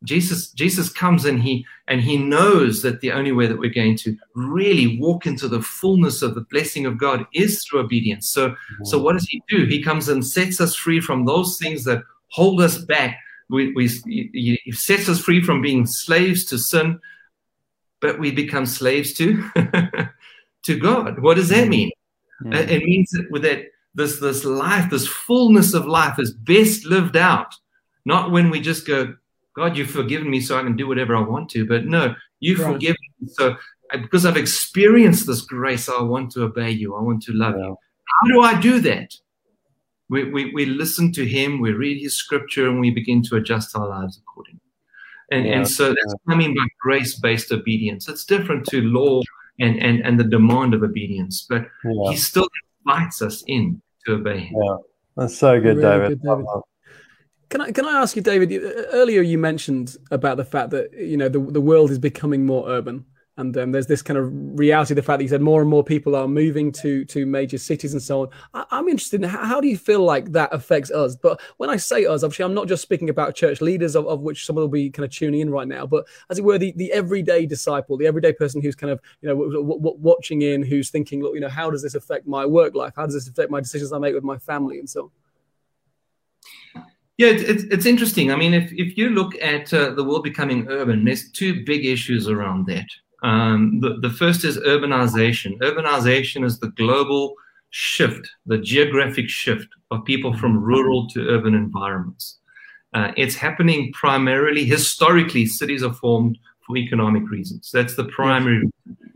Jesus, Jesus comes and he and he knows that the only way that we're going to really walk into the fullness of the blessing of God is through obedience. So, so what does he do? He comes and sets us free from those things that hold us back. We, we he sets us free from being slaves to sin, but we become slaves to to God. What does that mm-hmm. mean? Mm-hmm. It means that that this this life, this fullness of life is best lived out, not when we just go, God, you've forgiven me so I can do whatever I want to. But no, you right. forgive me. So because I've experienced this grace, I want to obey you. I want to love yeah. you. How do I do that? We, we, we listen to him, we read his scripture, and we begin to adjust our lives accordingly. And, yeah. and so that's what I mean by grace based obedience. It's different to law and, and, and the demand of obedience, but yeah. he still invites us in to obey him. Yeah, that's so good, really David. Good, David. Can I can I ask you, David? Earlier, you mentioned about the fact that you know the the world is becoming more urban, and um, there's this kind of reality. The fact that you said more and more people are moving to to major cities and so on. I, am interested in how, how, do you feel like that affects us? But when I say us, obviously, I'm not just speaking about church leaders, of, of which some will be kind of tuning in right now, but as it were, the the everyday disciple, the everyday person who's kind of you know w- w- watching in, who's thinking, look, you know, how does this affect my work life? How does this affect my decisions I make with my family and so on? Yeah, it's, it's interesting. I mean, if, if you look at uh, the world becoming urban, there's two big issues around that. Um, the, the first is urbanization. Urbanization is the global shift, the geographic shift of people from rural to urban environments. Uh, it's happening primarily, historically, cities are formed for economic reasons. That's the primary.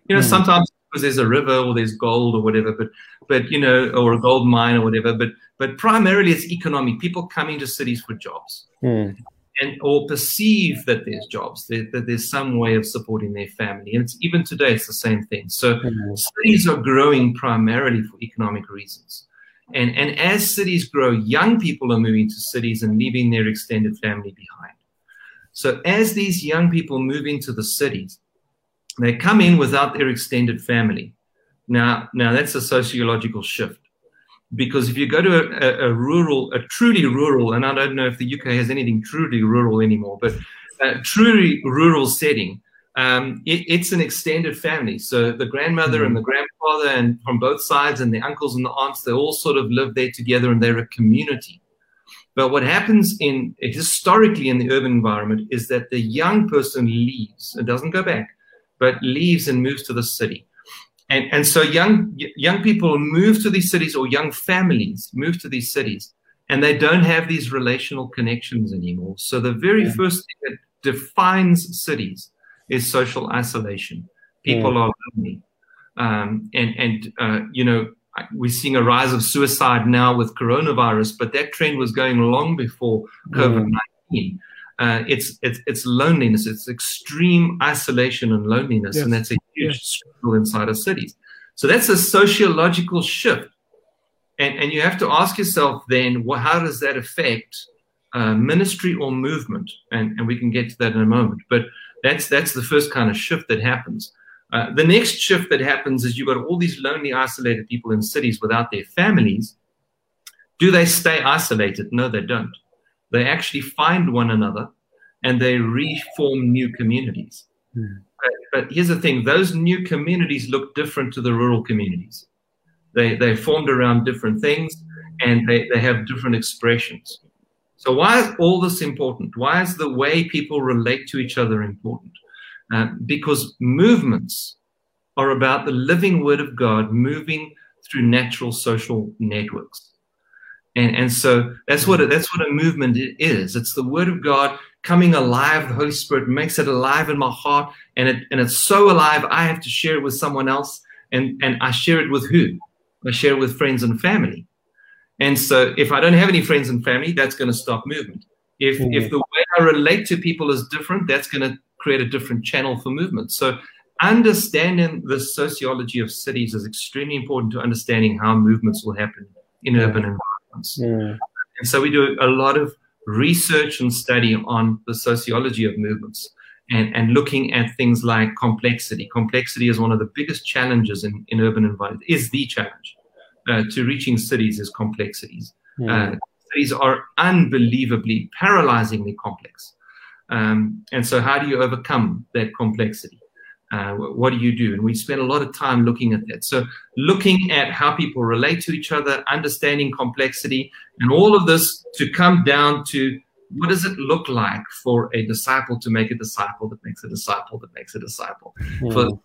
You know, mm. sometimes because there's a river or there's gold or whatever, but but you know, or a gold mine or whatever. But but primarily it's economic. People coming to cities for jobs. Mm. And or perceive that there's jobs, that, that, there's some way of supporting their family. And it's even today it's the same thing. So mm. cities are growing primarily for economic reasons. And and as cities grow, young people are moving to cities and leaving their extended family behind. So as these young people move into the cities, they come in without their extended family. Now, now that's a sociological shift because if you go to a, a, rural, a truly rural, and I don't know if the UK has anything truly rural anymore, but a truly rural setting, um, it, it's an extended family. So the grandmother mm-hmm. and the grandfather, and from both sides, and the uncles and the aunts, they all sort of live there together, and they're a community. But what happens in historically in the urban environment is that the young person leaves and doesn't go back, but leaves and moves to the city. And and so young young people move to these cities or young families move to these cities and they don't have these relational connections anymore. So the very yeah. first thing that defines cities is social isolation. People yeah. are lonely. Um, and and uh, you know we're seeing a rise of suicide now with coronavirus but that trend was going long before covid-19 uh, it's, it's it's loneliness. It's extreme isolation and loneliness, yes. and that's a huge yes. struggle inside of cities. So that's a sociological shift, and and you have to ask yourself then, well, how does that affect uh, ministry or movement? And and we can get to that in a moment. But that's that's the first kind of shift that happens. Uh, the next shift that happens is you've got all these lonely, isolated people in cities without their families. Do they stay isolated? No, they don't. They actually find one another and they reform new communities. Mm. But, but, here's the thing those new communities look different to the rural communities. They, they're formed around different things and they, they have different expressions. So, why is all this important? Why is the way people relate to each other important? Uh, because movements are about the living word of God moving through natural social networks. And, and so that's what, a, that's what a movement is. It's the word of God coming alive. The Holy Spirit makes it alive in my heart. And, it, and it's so alive, I have to share it with someone else. And, and I share it with who? I share it with friends and family. And so if I don't have any friends and family, that's going to stop movement. If, mm-hmm. if the way I relate to people is different, that's going to create a different channel for movement. So understanding the sociology of cities is extremely important to understanding how movements will happen in mm-hmm. urban environments. Mm-hmm. And so we do a lot of research and study on the sociology of movements and, and looking at things like complexity. Complexity is one of the biggest challenges in, in urban environments, is the challenge uh, to reaching cities is complexities. Mm. Uh, cities are unbelievably, paralyzingly complex. Um, and so, how do you overcome that complexity? Uh, what do you do? And we spend a lot of time looking at that. So, looking at how people relate to each other, understanding complexity, and all of this to come down to what does it look like for a disciple to make a disciple that makes a disciple that makes a disciple? Mm. For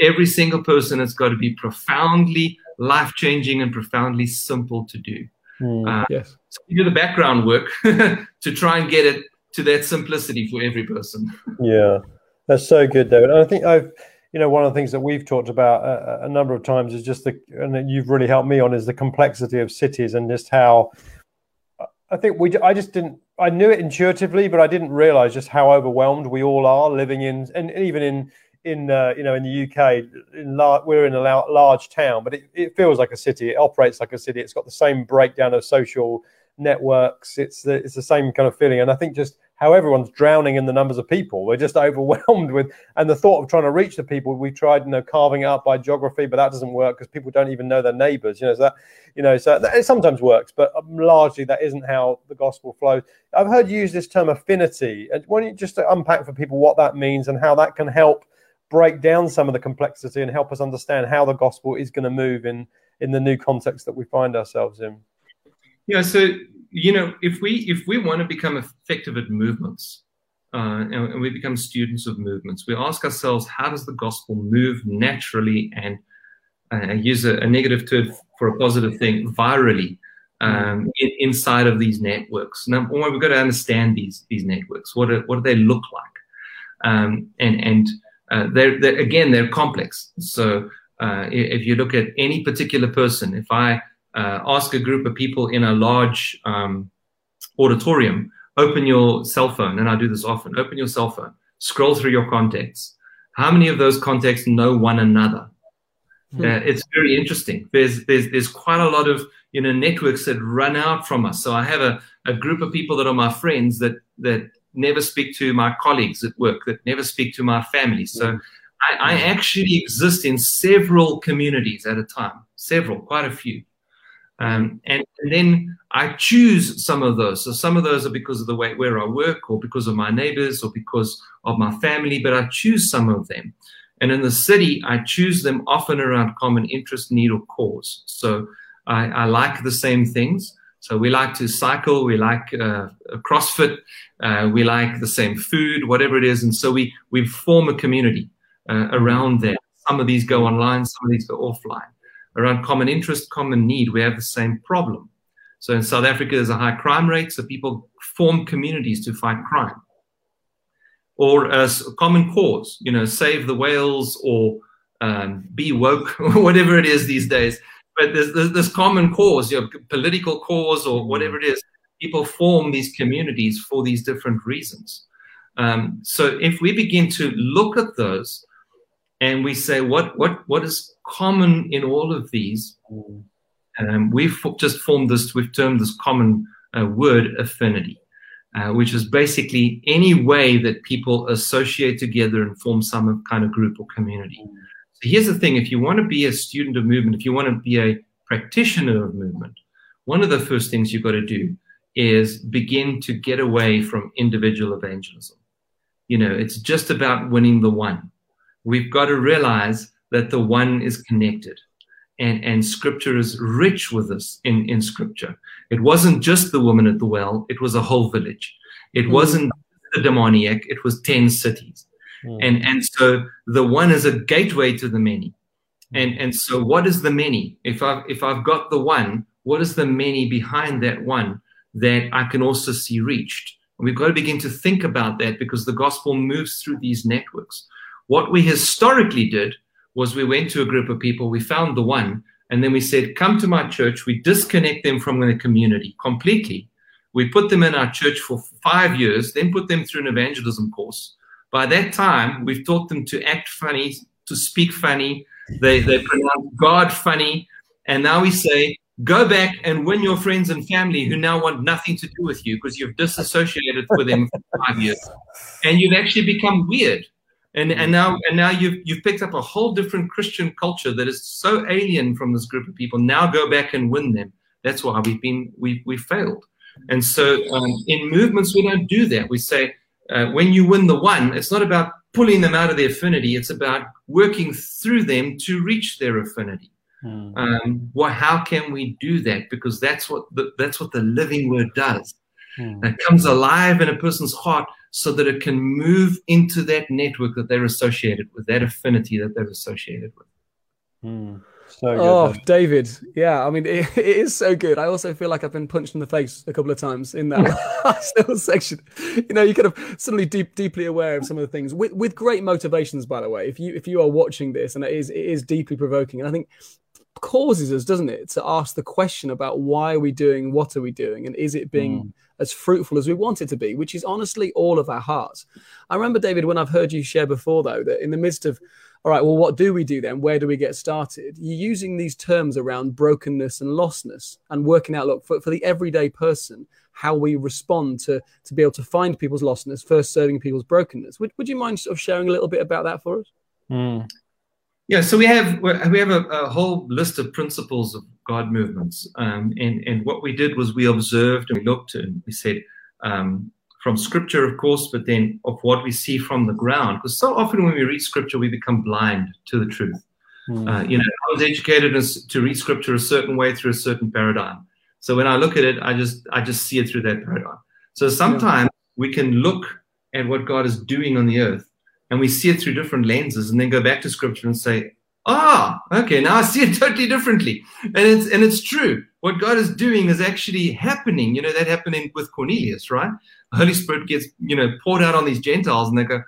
every single person, it's got to be profoundly life changing and profoundly simple to do. Mm. Uh, yes. So we do the background work to try and get it to that simplicity for every person. Yeah, that's so good, David. And I think I've, you know, one of the things that we've talked about a, a number of times is just the, and you've really helped me on is the complexity of cities and just how. I think we. I just didn't. I knew it intuitively, but I didn't realize just how overwhelmed we all are living in, and even in in uh, you know in the UK, in lar- we're in a la- large town, but it, it, feels like a city. It operates like a city. It's got the same breakdown of social networks. It's the, it's the same kind of feeling, and I think just how everyone's drowning in the numbers of people. We're just overwhelmed with, and the thought of trying to reach the people. We tried, you know, carving it up by geography, but that doesn't work because people don't even know their neighbours. You know, so that, you know, so that, it sometimes works, but um, largely that isn't how the gospel flows. I've heard you use this term affinity. Why don't you just unpack for people what that means and how that can help break down some of the complexity and help us understand how the gospel is going to move in in the new context that we find ourselves in yeah so you know if we if we want to become effective at movements uh, and, and, we become students of movements we ask ourselves how does the gospel move naturally and uh, use a, a, negative term for a positive thing virally um, in, inside of these networks? Now we've got to understand these these networks what do, what do they look like? Um, and and uh, they're, they're, again they're complex. So uh, if you look at any particular person, if I uh, ask a group of people in a large um, auditorium, open your cell phone, and I do this often. Open your cell phone, scroll through your contacts. How many of those contacts know one another? Hmm. Uh, it's very interesting. There's there's there's quite a lot of you know networks that run out from us. So I have a, a group of people that are my friends that that never speak to my colleagues at work, that never speak to my family. So mm. I, I actually exist in several communities at a time, several, quite a few. Um, and, and, then I choose some of those. So some of those are because of the way where I work, or because of my neighbors, or because of my family. But I choose some of them. And in the city, I choose them often around common interest, need, or cause. So I, I like the same things. So we like to cycle, we like uh, CrossFit, uh, we like the same food, whatever it is, and so we we form a community uh, around that. Some of these go online, some of these go offline. Around common interest, common need, we have the same problem. So in South Africa, there's a high crime rate, so people form communities to fight crime. Or a common cause, you know, save the whales or um, be woke, whatever it is these days but there's, there's this common cause, your political cause or whatever it is. People form these communities for these different reasons. Um, so if we begin to look at those and we say what what what is common in all of these, um, we've just formed this. We've termed this common uh, word affinity. Uh, which is basically any way that people associate together and form some kind of group or community. So here's the thing if you want to be a student of movement, if you want to be a practitioner of movement, one of the first things you've got to do is begin to get away from individual evangelism. You know, it's just about winning the one. We've got to realize that the one is connected. And, and scripture is rich with this in, in scripture. It wasn't just the woman at the well, it was a whole village. It mm-hmm. wasn't the demoniac, it was 10 cities. Mm. And and so the one is a gateway to the many. And and so what is the many? If I've if I've got the one, what is the many behind that one that I can also see reached? And we've got to begin to think about that because the gospel moves through these networks. What we historically did was we went to a group of people, we found the one, and then we said, Come to my church. We disconnect them from the community completely. We put them in our church for five years, then put them through an evangelism course. By that time, we've taught them to act funny, to speak funny. They, they pronounce God funny. And now we say, go back and win your friends and family who now want nothing to do with you because you've disassociated with them for five years. And you've actually become weird. And, and now and now you've you've picked up a whole different Christian culture that is so alien from this group of people. Now go back and win them. That's why we've been we we failed. And so um, in movements we don't do that. We say uh, when you win the one, it's not about pulling them out of their affinity. It's about working through them to reach their affinity. Hmm. Um, well, how can we do that? Because that's what the, that's what the living word does. Hmm. It comes alive in a person's heart so that it can move into that network that they're associated with, that affinity that they're associated with. Hmm. So oh, David. Yeah, I mean, it, it is so good. I also feel like I've been punched in the face a couple of times in that last little section. You know, you kind of suddenly deep, deeply aware of some of the things with, with great motivations, by the way. If you if you are watching this, and it is it is deeply provoking, and I think causes us, doesn't it, to ask the question about why are we doing, what are we doing, and is it being mm. as fruitful as we want it to be, which is honestly all of our hearts. I remember, David, when I've heard you share before, though, that in the midst of all right, well, what do we do then? Where do we get started? You're using these terms around brokenness and lostness and working out, look, for, for the everyday person, how we respond to, to be able to find people's lostness, first serving people's brokenness. Would, would you mind sort of sharing a little bit about that for us? Mm. Yeah, so we have we have a, a, whole list of principles of God movements, um, and and what we did was we observed and we looked and we said, um, from scripture, of course, but then of what we see from the ground. Because so often when we read scripture, we become blind to the truth. Mm. Uh, you know, I was educated to read scripture a certain way through a certain paradigm. So when I look at it, I just I just see it through that paradigm. So sometimes yeah. we can look at what God is doing on the earth and we see it through different lenses and then go back to scripture and say, ah, okay, now I see it totally differently. And it's and it's true. What God is doing is actually happening. You know, that happening with Cornelius, right? The Holy Spirit gets, you know, poured out on these Gentiles and they go,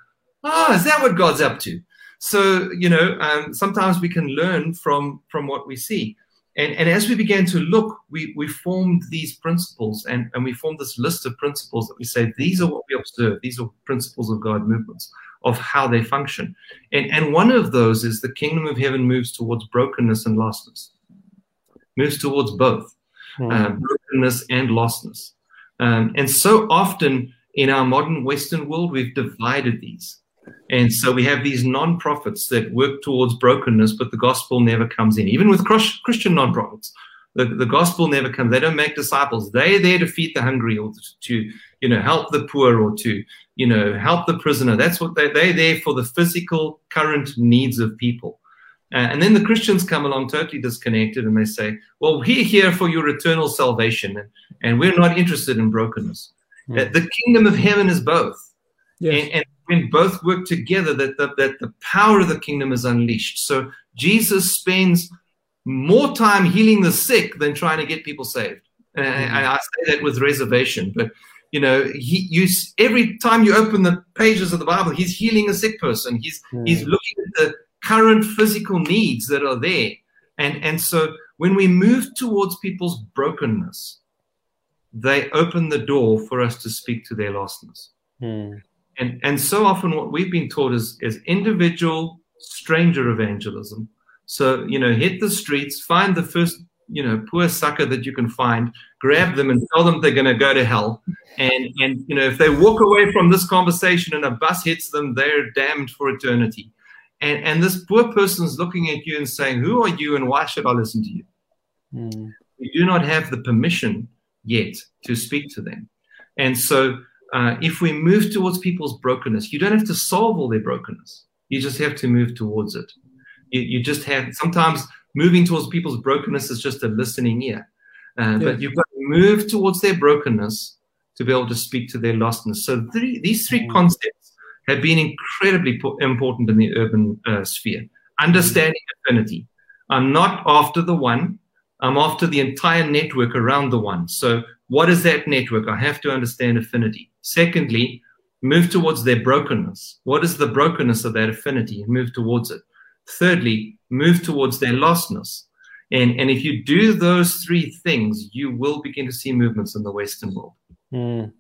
ah, is that what God's up to? So, you know, um, sometimes we can learn from from what we see. And, and as we began to look, we, we formed these principles and, and we formed this list of principles that we say, these are what we observe. These are principles of God movements of how they function. And, and one of those is the kingdom of heaven moves towards brokenness and lostness, moves towards both mm. uh, brokenness and lostness. Um, and so often in our modern Western world, we've divided these. And so we have these non-profits that work towards brokenness, but the gospel never comes in. Even with Christian non-profits, the, the gospel never comes. They don't make disciples. They're there to feed the hungry or to, you know, help the poor or to, you know, help the prisoner. That's what they, they're there for the physical current needs of people. Uh, and then the Christians come along totally disconnected and they say, well, we're here for your eternal salvation and, and we're not interested in brokenness. Mm. Uh, the kingdom of heaven is both. Yes. And, and, when both work together, that the, that the power of the kingdom is unleashed. So Jesus spends more time healing the sick than trying to get people saved. And mm-hmm. I, I say that with reservation, but you know, he you every time you open the pages of the Bible, he's healing a sick person. He's mm-hmm. he's looking at the current physical needs that are there, and and so when we move towards people's brokenness, they open the door for us to speak to their lostness. Mm. And and so often what we've been taught is is individual stranger evangelism so, you know, hit the streets, find the first, you know, poor sucker that you can find, grab them and tell them they're going to go to hell. And, and, you know, if they walk away from this conversation and a bus hits them, they're damned for eternity. And, and this poor person's looking at you and saying, Who are you and why should I listen to you? Mm. You do not have the permission yet to speak to them. And so, uh, if we move towards people's brokenness, you don't have to solve all their brokenness. You just have to move towards it. You, you just have sometimes moving towards people's brokenness is just a listening ear. Uh, yeah. But you've got to move towards their brokenness to be able to speak to their lostness. So three, these three mm. concepts have been incredibly po- important in the urban uh, sphere. Understanding affinity. I'm not after the one. I'm after the entire network around the one. So, what is that network? I have to understand affinity. Secondly, move towards their brokenness. What is the brokenness of that affinity? And move towards it. Thirdly, move towards their lostness. And, and if you do those three things, you will begin to see movements in the Western world. Mm.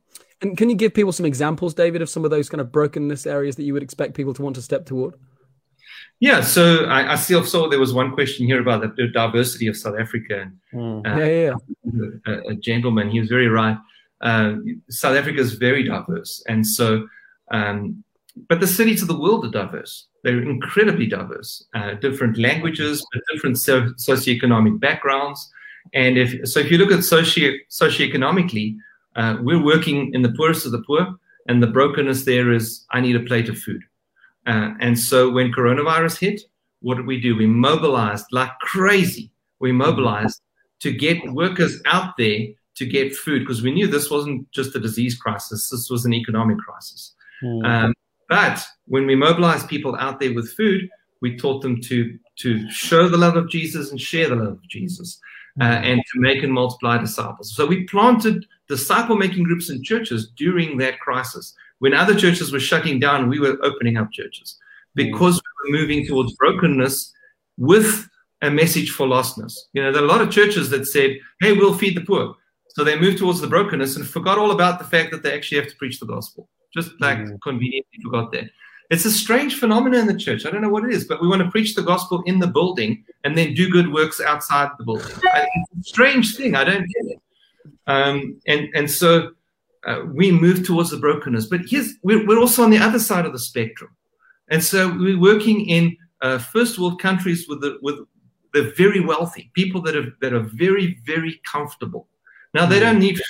And can you give people some examples, David, of some of those kind of brokenness areas that you would expect people to want to step toward? Yeah, so I, I still saw there was one question here about the, diversity of South Africa. Mm. Uh, yeah, yeah, yeah. A, a, gentleman, he was very right. Uh, South Africa is very diverse, and so, um, but the cities of the world are diverse. They're incredibly diverse, uh, different languages, different so- socioeconomic backgrounds, and if so, if you look at socio socioeconomically, uh, we're working in the poorest of the poor, and the brokenness there is I need a plate of food. Uh, and so when coronavirus hit, what did we do? We mobilized like crazy. We mobilized to get workers out there to get food because we knew this wasn't just a disease crisis, this was an economic crisis. Mm. Um, but when we mobilized people out there with food, we taught them to, to show the love of Jesus and share the love of Jesus uh, hmm. and to make and multiply disciples. So we planted disciple making groups in churches during that crisis. When other churches were shutting down, we were opening up churches because mm. we were moving towards brokenness with a message for lostness. You know, there are a lot of churches that said, hey, we'll feed the poor. So they moved towards the brokenness and forgot all about the fact that they actually have to preach the gospel. Just like mm. conveniently forgot that. It's a strange phenomenon in the church. I don't know what it is, but we want to preach the gospel in the building and then do good works outside the building. It's a strange thing. I don't get it. Um, and and so uh, we move towards the brokenness. But here's we're, we're, also on the other side of the spectrum, and so we're working in uh, first world countries with the with the very wealthy people that are that are very very comfortable. Now they don't need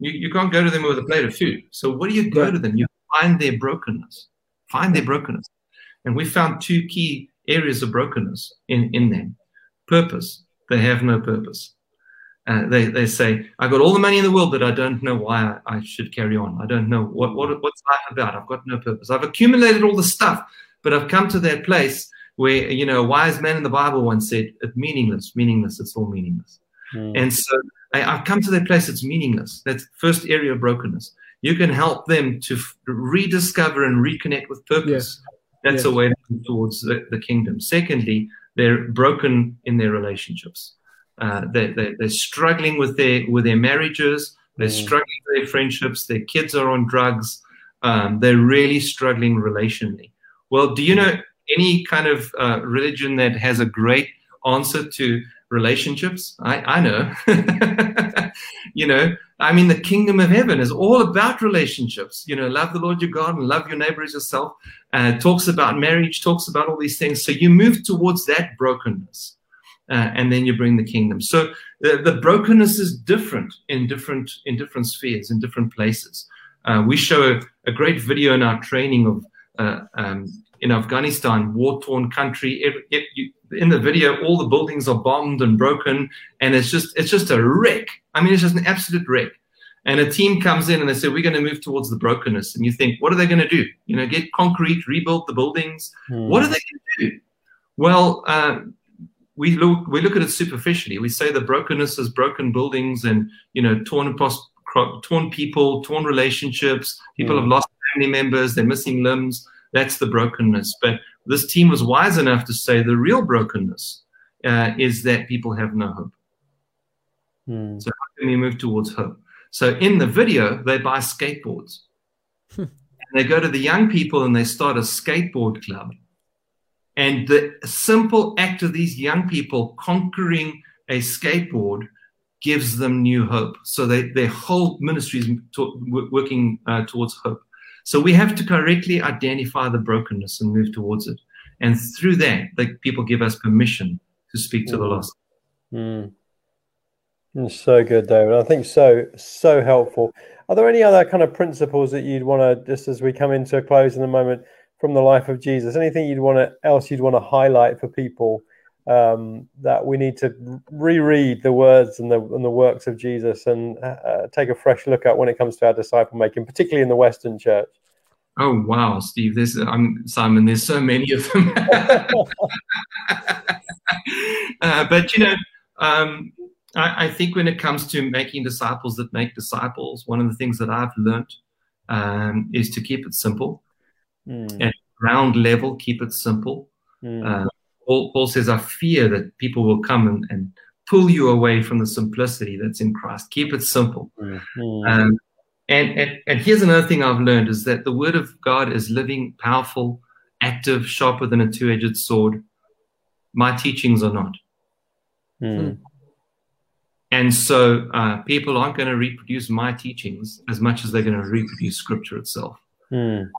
you, you can't go to them with a plate of food. So what do you go to them? You find their brokenness, find their brokenness, and we found two key areas of brokenness in in them: purpose. They have no purpose uh, they, they say, I've got all the money in the world, but I don't know why I, I, should carry on. I don't know what, what what's life about. I've got no purpose. I've accumulated all the stuff, but I've come to that place where, you know, a wise man in the Bible once said, it's meaningless, meaningless, it's all meaningless. Mm. And so I, have come to that place, it's meaningless. That's first area of brokenness. You can help them to f- rediscover and reconnect with purpose. That's a way towards the, the kingdom. Secondly, they're broken in their relationships. Uh, they, they, they're struggling with their with their marriages. They're mm. struggling with their friendships. Their kids are on drugs. Um, they're really struggling relationally. Well, do you know any kind of uh, religion that has a great answer to relationships? I, I know. you know, I mean, the kingdom of heaven is all about relationships. You know, love the Lord your God and love your neighbor as yourself. Uh, talks about marriage, talks about all these things. So you move towards that brokenness uh, and then you bring the kingdom. So the, the, brokenness is different in different in different spheres in different places. Uh, we show a, a, great video in our training of uh, um, in Afghanistan, war-torn country. It, it, you, in the video, all the buildings are bombed and broken, and it's just it's just a wreck. I mean, it's just an absolute wreck. And a team comes in and they say, "We're going to move towards the brokenness." And you think, "What are they going to do? You know, get concrete, rebuild the buildings? Hmm. What are they going to do?" Well, uh, we look we look at it superficially. We say the brokenness is broken buildings and you know torn torn people, torn relationships. People mm. have lost family members. They're missing limbs. That's the brokenness. But this team was wise enough to say the real brokenness uh, is that people have no hope. Mm. So how can we move towards hope? So in the video, they buy skateboards. and they go to the young people and they start a skateboard club and the simple act of these young people conquering a skateboard gives them new hope. So they, their whole ministry is to, working uh, towards hope. So we have to correctly identify the brokenness and move towards it. And through that, the people give us permission to speak to mm. the lost. Mm. So good, David. I think so, so helpful. Are there any other kind of principles that you'd want to, just as we come into a close in a moment, from the life of Jesus? Anything you'd want to else you'd want to highlight for people um, that we need to reread the words and the and the works of Jesus and uh, uh, take a fresh look at when it comes to our disciple making, particularly in the Western Church? Oh wow, Steve! There's um, Simon. There's so many of them. uh, but you know, um, I, I, think when it comes to making disciples that make disciples, one of the things that I've learned um, is to keep it simple. Mm. At ground level, keep it simple. Mm. Uh, Paul, Paul, says, I fear that people will come and, and, pull you away from the simplicity that's in Christ. Keep it simple. Mm. Um, and, and, and here's another thing I've learned is that the word of God is living, powerful, active, sharper than a two edged sword. My teachings are not. Mm. And so uh, people aren't going to reproduce my teachings as much as they're going to reproduce scripture itself. Mm.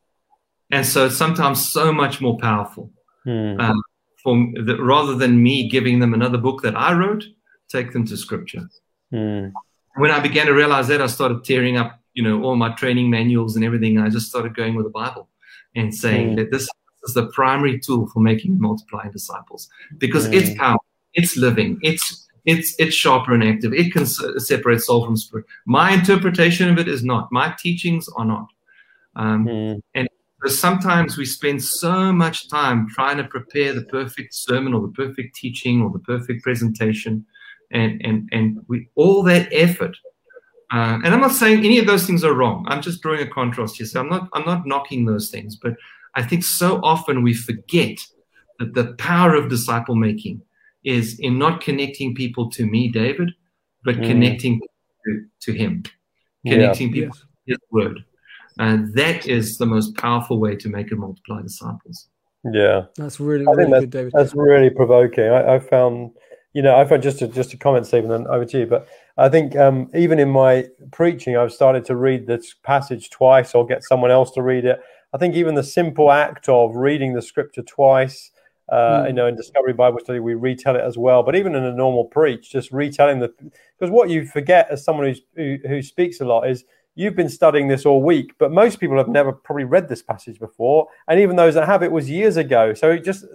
And so it's sometimes so much more powerful. Mm. Um, for the, rather than me giving them another book that I wrote, take them to scripture. Mm. When I began to realize that, I started tearing up you know all my training manuals and everything. I just started going with the Bible and saying mm. that this is the primary tool for making multiplying disciples because mm. it's power, it's living, it's it's it's sharper and active. It can separate soul from spirit. My interpretation of it is not. My teachings are not. Um, mm. And sometimes we spend so much time trying to prepare the perfect sermon or the perfect teaching or the perfect presentation, and and and we all that effort uh, and I'm not saying any of those things are wrong. I'm just drawing a contrast here. So I'm not I'm not knocking those things, but I think so often we forget that the power of disciple making is in not connecting people to me, David, but mm. connecting to, to him, connecting yeah. people yes. to his word. And that is the most powerful way to make and multiply disciples. Yeah, that's really, really that's, good, David. That's really provoking. I, I found, you know, I found just to just to comment, Stephen, and over to you. But I think um, even in my preaching, I've started to read this passage twice or get someone else to read it. I think even the simple act of reading the scripture twice, uh, mm. you know, in Discovery Bible Study, we retell it as well. But even in a normal preach, just retelling the because what you forget as someone who's, who who speaks a lot is you've been studying this all week, but most people have never probably read this passage before, and even those that have, it was years ago. So it just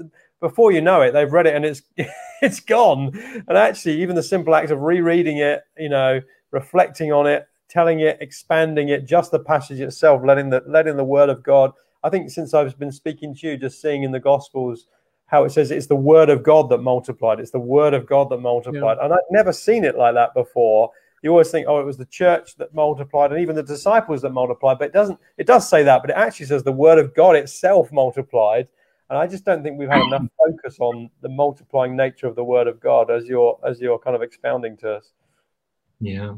before you know it, they've read it and it's it's gone. And actually, even the simple act of rereading it, you know, reflecting on it, telling it, expanding it, just the passage itself, letting the letting the word of God. I think since I've been speaking to you, just seeing in the Gospels how it says it's the word of God that multiplied. It's the word of God that multiplied. Yeah. And I've never seen it like that before. You always think, oh, it was the church that multiplied, and even the disciples that multiplied. But it doesn't. It does say that, but it actually says the word of God itself multiplied. And I just don't think we've had enough focus on the multiplying nature of the Word of God as you're as you're kind of expounding to us. Yeah,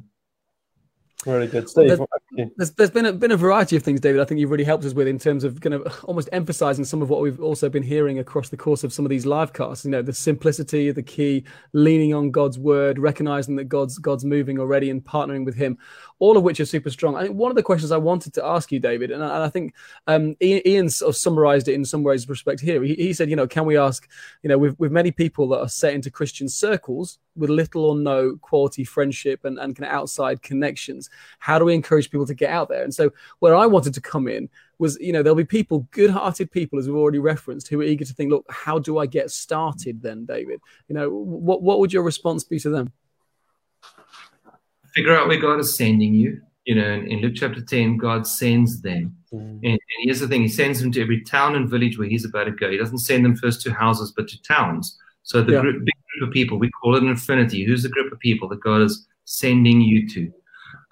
Really good, Steve. There's, there's, there's been a, been a variety of things, David. I think you've really helped us with in terms of kind of almost emphasising some of what we've also been hearing across the course of some of these live casts. You know, the simplicity, of the key, leaning on God's word, recognizing that God's God's moving already and partnering with Him, all of which are super strong. I think one of the questions I wanted to ask you, David, and I, and I think um, Ian, Ian, sort of summarised it in some ways, respect here. He, he said, you know, can we ask, you know, with with many people that are set into Christian circles with little or no quality friendship and, and kind of outside connections how do we encourage people to get out there and so where i wanted to come in was you know there'll be people good-hearted people as we've already referenced who are eager to think look how do i get started then david you know what, what would your response be to them figure out where god is sending you you know in, in luke chapter 10 god sends them mm. and, and, here's the thing he sends them to every town and village where he's about to go he doesn't send them first to houses but to towns so the yeah. group, big group of people, we call it an affinity. Who's the group of people that God is sending you to?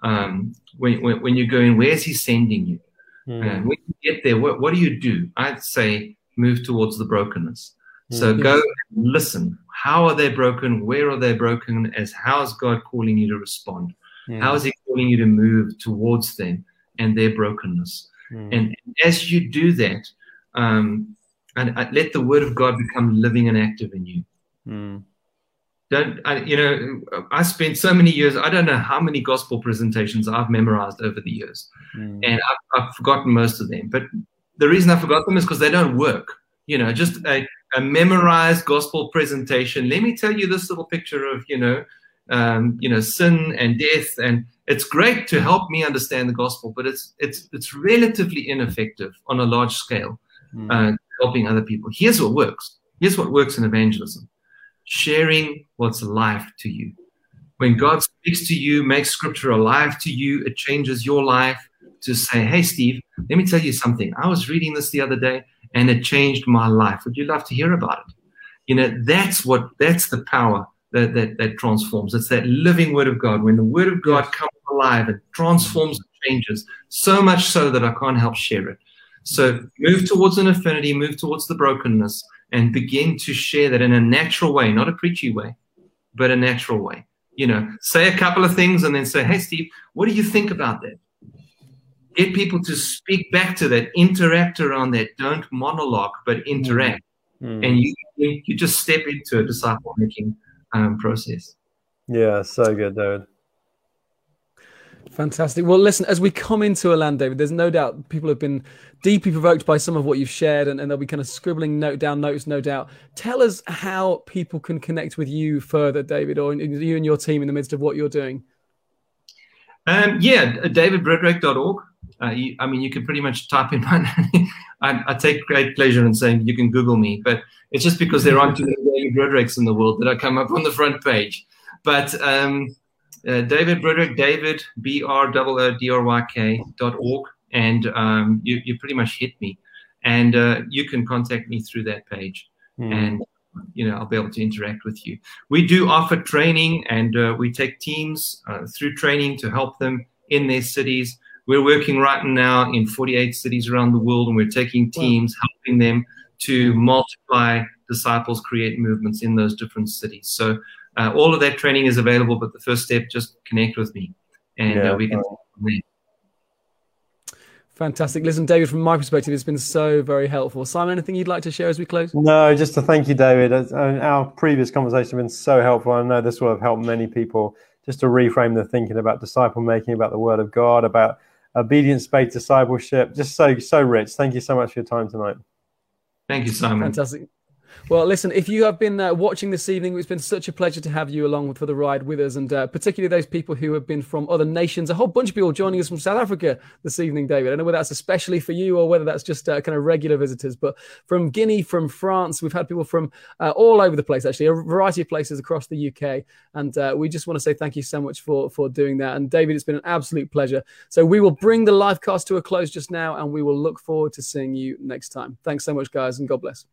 Um, when, when, when, you're going, where's He sending you? Mm. Uh, when you get there, what, what do you do? I'd say move towards the brokenness. Mm. So go listen. How are they broken? Where are they broken? As how is God calling you to respond? Mm. How is He calling you to move towards them and their brokenness? Hmm. And as you do that, um, and uh, let the word of God become living and active in you. Mm. Don't I, you know? I spent so many years. I don't know how many gospel presentations I've memorized over the years, mm. and I've, I've, forgotten most of them. But the reason I forgot them is because they don't work. You know, just a, a, memorized gospel presentation. Let me tell you this little picture of you know, um, you know, sin and death, and it's great to help me understand the gospel, but it's it's it's relatively ineffective on a large scale. Mm. Uh, helping other people. Here's what works. Here's what works in evangelism sharing what's alive to you. When God speaks to you, makes scripture alive to you, it changes your life to say, Hey, Steve, let me tell you something. I was reading this the other day and it changed my life. Would you love to hear about it? You know, that's what, that's the power that, that, that transforms. It's that living word of God. When the word of God comes alive it transforms and changes, so much so that I can't help share it. So move towards an affinity, move towards the brokenness, and begin to share that in a natural way, not a preachy way, but a natural way. You know, say a couple of things and then say, Hey, Steve, what do you think about that? Get people to speak back to that, interact around that. Don't monologue, but interact. Mm. And you, you just step into a disciple making um, process. Yeah, so good, David. Fantastic. Well, listen, as we come into a land, David, there's no doubt people have been deeply provoked by some of what you've shared, and, and they'll be kind of scribbling note down notes, no doubt. Tell us how people can connect with you further, David, or you and your team in the midst of what you're doing. Um, yeah, davidbroodryk.org. Uh, you, I mean, you can pretty much type in my name. I, I, take great pleasure in saying you can Google me, but it's just because there aren't too many David Broodryks in the world that I come up on the front page. But um, uh, David Broodryk, David, B R O O D R Y K dot org, and um, you, you pretty much hit me. And uh, you can contact me through that page, mm. and you know I'll be able to interact with you. We do offer training, and uh, we take teams uh, through training to help them in their cities. We're working right now in 48 cities around the world, and we're taking teams, wow. helping them to multiply disciples, create movements in those different cities. So uh, all of that training is available, but the first step, just connect with me, and uh, yeah, uh, we can. Fantastic. Listen, David, from my perspective, it's been so very helpful. Simon, anything you'd like to share as we close? No, just to thank you, David. Our previous conversation has been so helpful. I know this will have helped many people just to reframe the thinking about disciple making, about the Word of God, about obedience-based discipleship. Just so so rich. Thank you so much for your time tonight. Thank you, Simon. Fantastic. Well, listen, if you have been uh, watching this evening, it's been such a pleasure to have you along for the ride with us, and uh, particularly those people who have been from other nations. A whole bunch of people joining us from South Africa this evening, David. I don't know whether that's especially for you or whether that's just uh, kind of regular visitors, but from Guinea, from France, we've had people from uh, all over the place, actually, a variety of places across the UK. And uh, we just want to say thank you so much for, for doing that. And David, it's been an absolute pleasure. So we will bring the live cast to a close just now, and we will look forward to seeing you next time. Thanks so much, guys, and God bless.